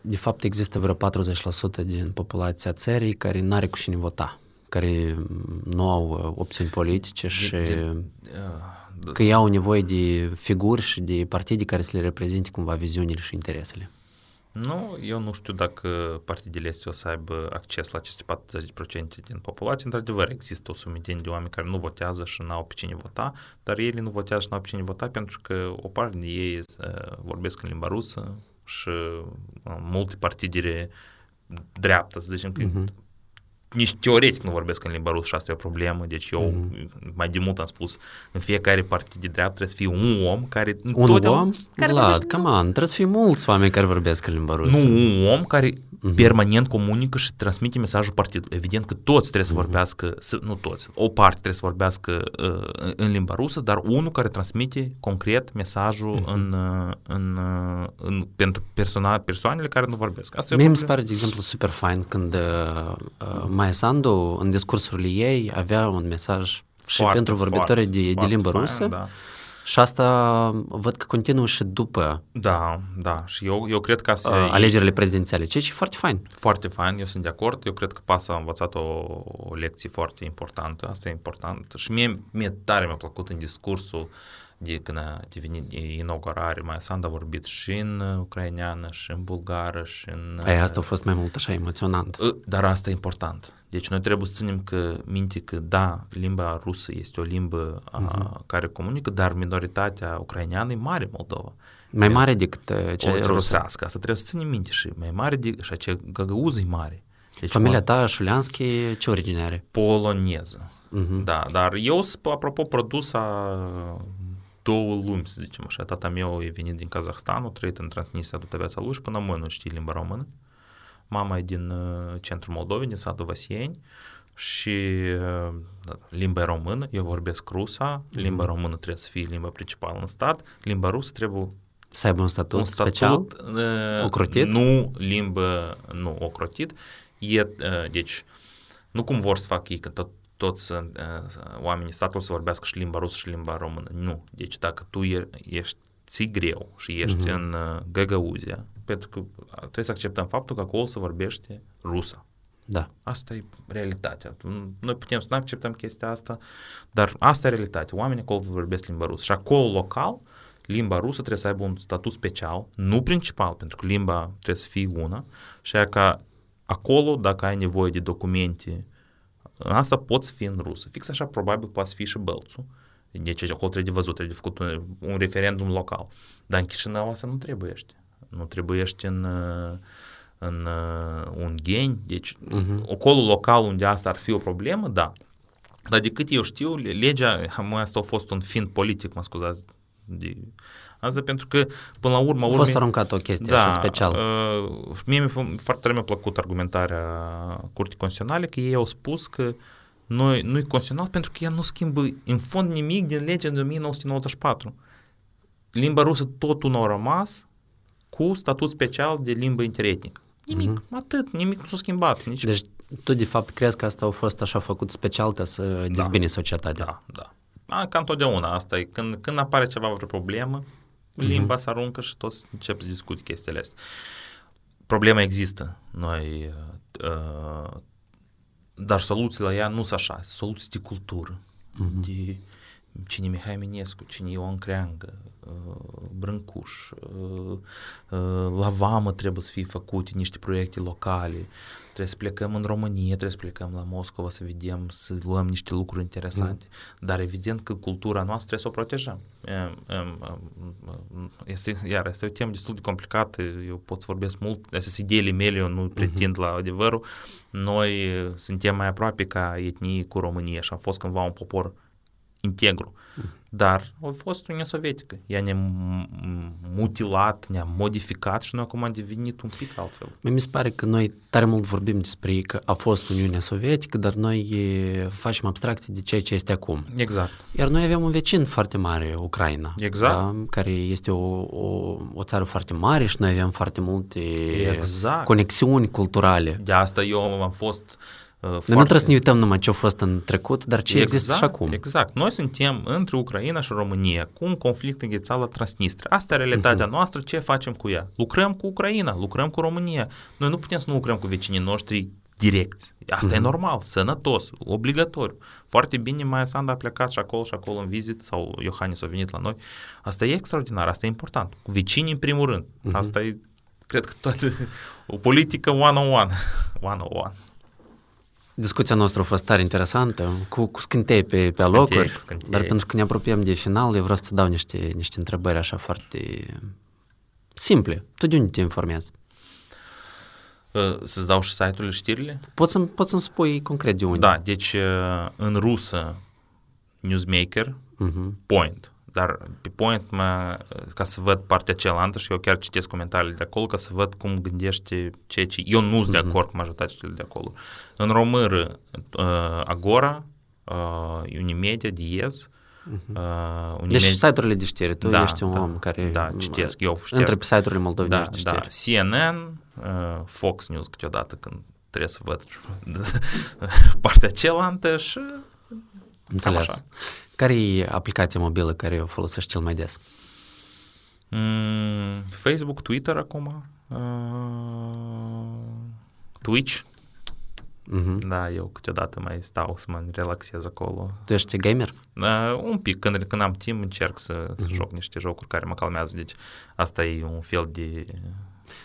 de fapt, există vreo 40% din populația țării care nu are cu cine vota, care nu au opțiuni politice și de, de, uh, că iau nevoie de figuri și de partide care să le reprezinte cumva viziunile și interesele. Nu, eu nu știu dacă partidele astea o să aibă acces la aceste 40% din populație. Într-adevăr, există o sumedenie de oameni care nu votează și n-au pe cine vota, dar ei nu votează și n-au pe cine vota pentru că o parte din ei uh, vorbesc în limba rusă și uh, multe partidele dreaptă, să zicem că uh-huh nici teoretic nu vorbesc în limba rusă și asta e o problemă, deci eu mm-hmm. mai de mult am spus, în fiecare partid de dreapta trebuie să fie un om care... Un om? Care Vlad, come on, trebuie să fie mulți oameni care vorbesc în limba rusă. Nu un om care uh-huh. permanent comunică și transmite mesajul partidului. Evident că toți trebuie să vorbească, să, nu toți, o parte trebuie să vorbească uh, în limba rusă, dar unul care transmite concret mesajul uh-huh. în, uh, în, uh, în, pentru persoana, persoanele care nu vorbesc. Asta Mie mi se pare, de exemplu, super fain când uh, uh, Maia Sandu, în discursurile ei, avea un mesaj și foarte, pentru vorbitorii de, de limba fain, rusă. Da și asta văd că continuă și după Da, da. Și eu, eu cred că... Uh, alegerile prezidențiale, ceea ce e foarte fain. Foarte fain, eu sunt de acord. Eu cred că PAS a învățat o, o lecție foarte importantă. Asta e important. Și mie, mie tare mi-a plăcut în discursul de când a devenit inaugurare, mai Sanda a vorbit și în ucraineană, și în bulgară, și în... Păi asta a fost mai mult așa emoționant. Dar asta e important. Deci noi trebuie să ținem că minte că da, limba rusă este o limbă uh-huh. care comunică, dar minoritatea ucraineană e mare Moldova. Mai mare decât cea rusă. rusească. Asta trebuie să ținem minte și mai mare decât și acea găgăuză e mare. Deci Familia ta, Șuleanski, ce origine are? Poloneză. Uh-huh. Da, dar eu, apropo, produsa două lumi, să zicem așa. Tata meu e venit din Kazahstan, a trăit în Transnistria toată viața lui și până mână știe limba română. Mama e din uh, centrul Moldovei, din satul Vasieni și uh, limba română, eu vorbesc rusa, limba română trebuie să fie limba principală în stat, limba rusă trebuie să aibă un statut, un statut special? Uh, ocrotit? Nu limbă, nu ocrotit. E, deci, nu cum vor să facă ei, că tot, toți uh, oamenii statului să vorbească și limba rusă și limba română. Nu. Deci dacă tu ești ți greu și ești uh-huh. în uh, Găgăuzia, pentru că trebuie să acceptăm faptul că acolo se vorbește rusă. Da. Asta e realitatea. Noi putem să nu acceptăm chestia asta, dar asta e realitatea. Oamenii acolo vorbesc limba rusă. Și acolo local, limba rusă trebuie să aibă un statut special, nu principal, pentru că limba trebuie să fie una, și aia ca acolo, dacă ai nevoie de documente, asta poți fi în rusă. Fix așa probabil poate fi și Bălțul. Deci acolo trebuie de văzut, trebuie de făcut un, un referendum local. Dar în Chișinău asta nu trebuiește. Nu trebuiește în, în uh, un geni, deci uh-huh. acolo local unde asta ar fi o problemă, da. Dar de cât eu știu, legea, asta a fost un fin politic, mă scuzați, de, asta pentru că până la urmă... A fost aruncat o chestie da, așa special. Uh, mie foarte tare mi-a plăcut argumentarea Curții Constituționale că ei au spus că noi, nu e constituțional pentru că ea nu schimbă în fond nimic din legea de 1994. Limba rusă tot nu a rămas cu statut special de limbă interetnică. Nimic, uh-huh. atât, nimic nu s-a schimbat. Nici... Deci tu de fapt crezi că asta a fost așa făcut special ca să da. dezbine societatea. Da, da. A, ca întotdeauna asta e, când, când apare ceva, vreo problemă, limba uh-huh. se aruncă și toți încep să discuți chestiile astea. Problema există. Noi uh, dar soluții la ea nu sunt așa, soluții de cultură, uh-huh. de cine Mihai Minescu, cine Ion Creangă, Brâncuș, la Vamă trebuie să fie făcute niște proiecte locale, trebuie să plecăm în România, trebuie să plecăm la Moscova să vedem, să luăm niște lucruri interesante, mm. dar evident că cultura noastră trebuie să o protejăm. Este, iar este o temă destul de complicată, eu pot să vorbesc mult, astea sunt ideile mele, eu nu pretind mm-hmm. la adevărul, noi suntem mai aproape ca etnie cu România și am fost cândva un popor integru. Mm. Dar a fost Uniunea Sovietică. Ea ne-a mutilat, ne-a modificat și noi acum am devenit un pic altfel. Mi se pare că noi tare mult vorbim despre că a fost Uniunea Sovietică, dar noi facem abstracții de ceea ce este acum. Exact. Iar noi avem un vecin foarte mare, Ucraina. Exact. Da, care este o, o, o țară foarte mare și noi avem foarte multe exact. conexiuni culturale. De asta eu am fost Uh, foarte... Noi nu trebuie să ne uităm numai ce a fost în trecut, dar ce exact, există și acum. Exact. Noi suntem între Ucraina și România cu un conflict înghețat la Transnistria. Asta e realitatea uh-huh. noastră, ce facem cu ea? Lucrăm cu Ucraina, lucrăm cu România. Noi nu putem să nu lucrăm cu vecinii noștri direct. Asta uh-huh. e mhm. normal, sănătos, obligatoriu. Foarte bine, mai Sanda a plecat și acolo și acolo în vizit sau Iohannis a venit la noi. Asta e extraordinar, asta e important. Cu vecinii în primul rând. Uh-huh. Asta e, cred că toată o politică one-on-one. one-on-one. Discuția noastră a fost tare interesantă, cu, cu scântei pe, pe alocuri, dar pentru că ne apropiem de final, eu vreau să dau niște, niște întrebări așa foarte simple. Tu de unde te informezi? Uh, să-ți dau și site-urile, știrile? Poți să-mi, poți să-mi spui concret de unde. Da, deci uh, în rusă Newsmaker, uh-huh. Point, dar pe point, mă, ca să văd partea cealaltă și eu chiar citesc comentariile de acolo ca să văd cum gândește ceea ce... Eu nu sunt uh-huh. de mhm. acord cu majoritatea de acolo. În română, uh, Agora, uh, Unimedia, Diez, Uh-huh. Uh, Unimed... Deci site-urile de știri, tu da, ești un da, om care... Da, citesc, eu ștesc. Între pe site-urile moldovenești da, de știri. Da, CNN, uh, Fox News câteodată când trebuie să văd partea cealaltă și... Înțeles. Care e aplicația mobilă care o folosești cel mai des? Mm, Facebook, Twitter acum, uh, Twitch. Uh-huh. Da, eu câteodată mai stau să mă relaxez acolo. Tu ești gamer? Uh, un pic, când, când am timp încerc să, să uh-huh. joc niște jocuri care mă calmează, deci asta e un fel de...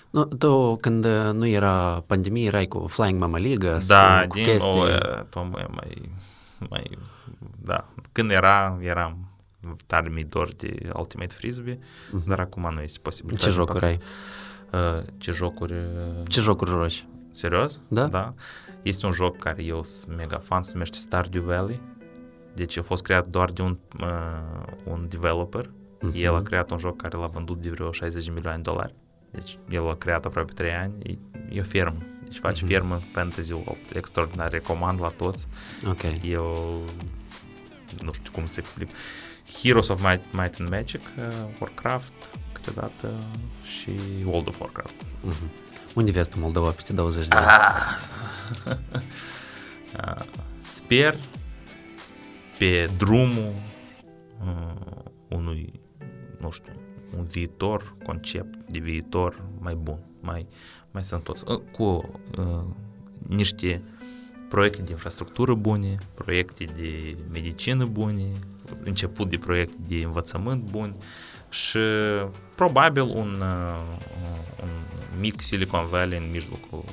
Nu, tu când nu era pandemie erai cu Flying Mama League, da, cu, din, chestii... o, tu mai, mai, mai da, când era, eram tare mi dor de Ultimate Frisbee, uh-huh. dar acum nu este posibil. Ce jocuri ai? Uh, ce jocuri... Uh... Ce jocuri joci? Serios? Da? Da. Este un joc care eu sunt mega fan, se numește Stardew Valley. Deci a fost creat doar de un, uh, un developer. Uh-huh. El a creat un joc care l-a vândut de vreo 60 de milioane de dolari. Deci el a creat aproape 3 ani. E, e o fermă. Deci faci uh-huh. fermă fantasy world. Extraordinar. Recomand la toți. Ok. Eu nu știu cum să explic. Heroes of Might, Might and Magic, uh, Warcraft, câteodată și World of Warcraft. Uh-huh. Unde vezi tu Moldova peste 20 de ani? Ah. Sper pe drumul uh, unui, nu știu, un viitor, concept de viitor mai bun, mai, mai sănătos, uh, cu uh, niște proiecte de infrastructură bune, proiecte de medicină bune, început de proiecte de învățământ buni și probabil un, un mic Silicon Valley în mijlocul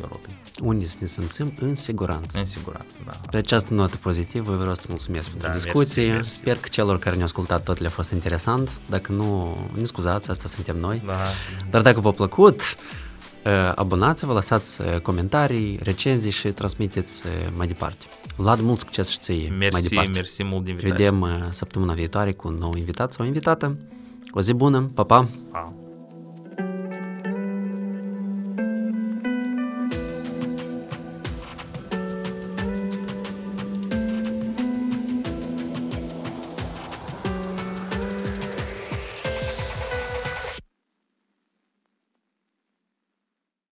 Europei. Unde să ne simțim în siguranță. În siguranță, da. Pe această notă pozitivă vreau să mulțumesc pentru da, discuție. Mersi, mersi. Sper că celor care ne-au ascultat tot le-a fost interesant. Dacă nu, ne scuzați, asta suntem noi. Da. Dar dacă v-a plăcut, abonați-vă, lăsați comentarii, recenzii și transmiteți mai departe. Vlad, mult succes și ție mersi, mai departe. Mersi mult de invitație. Vedem săptămâna viitoare cu un nou invitat sau invitată. O zi bună, pa, pa! pa.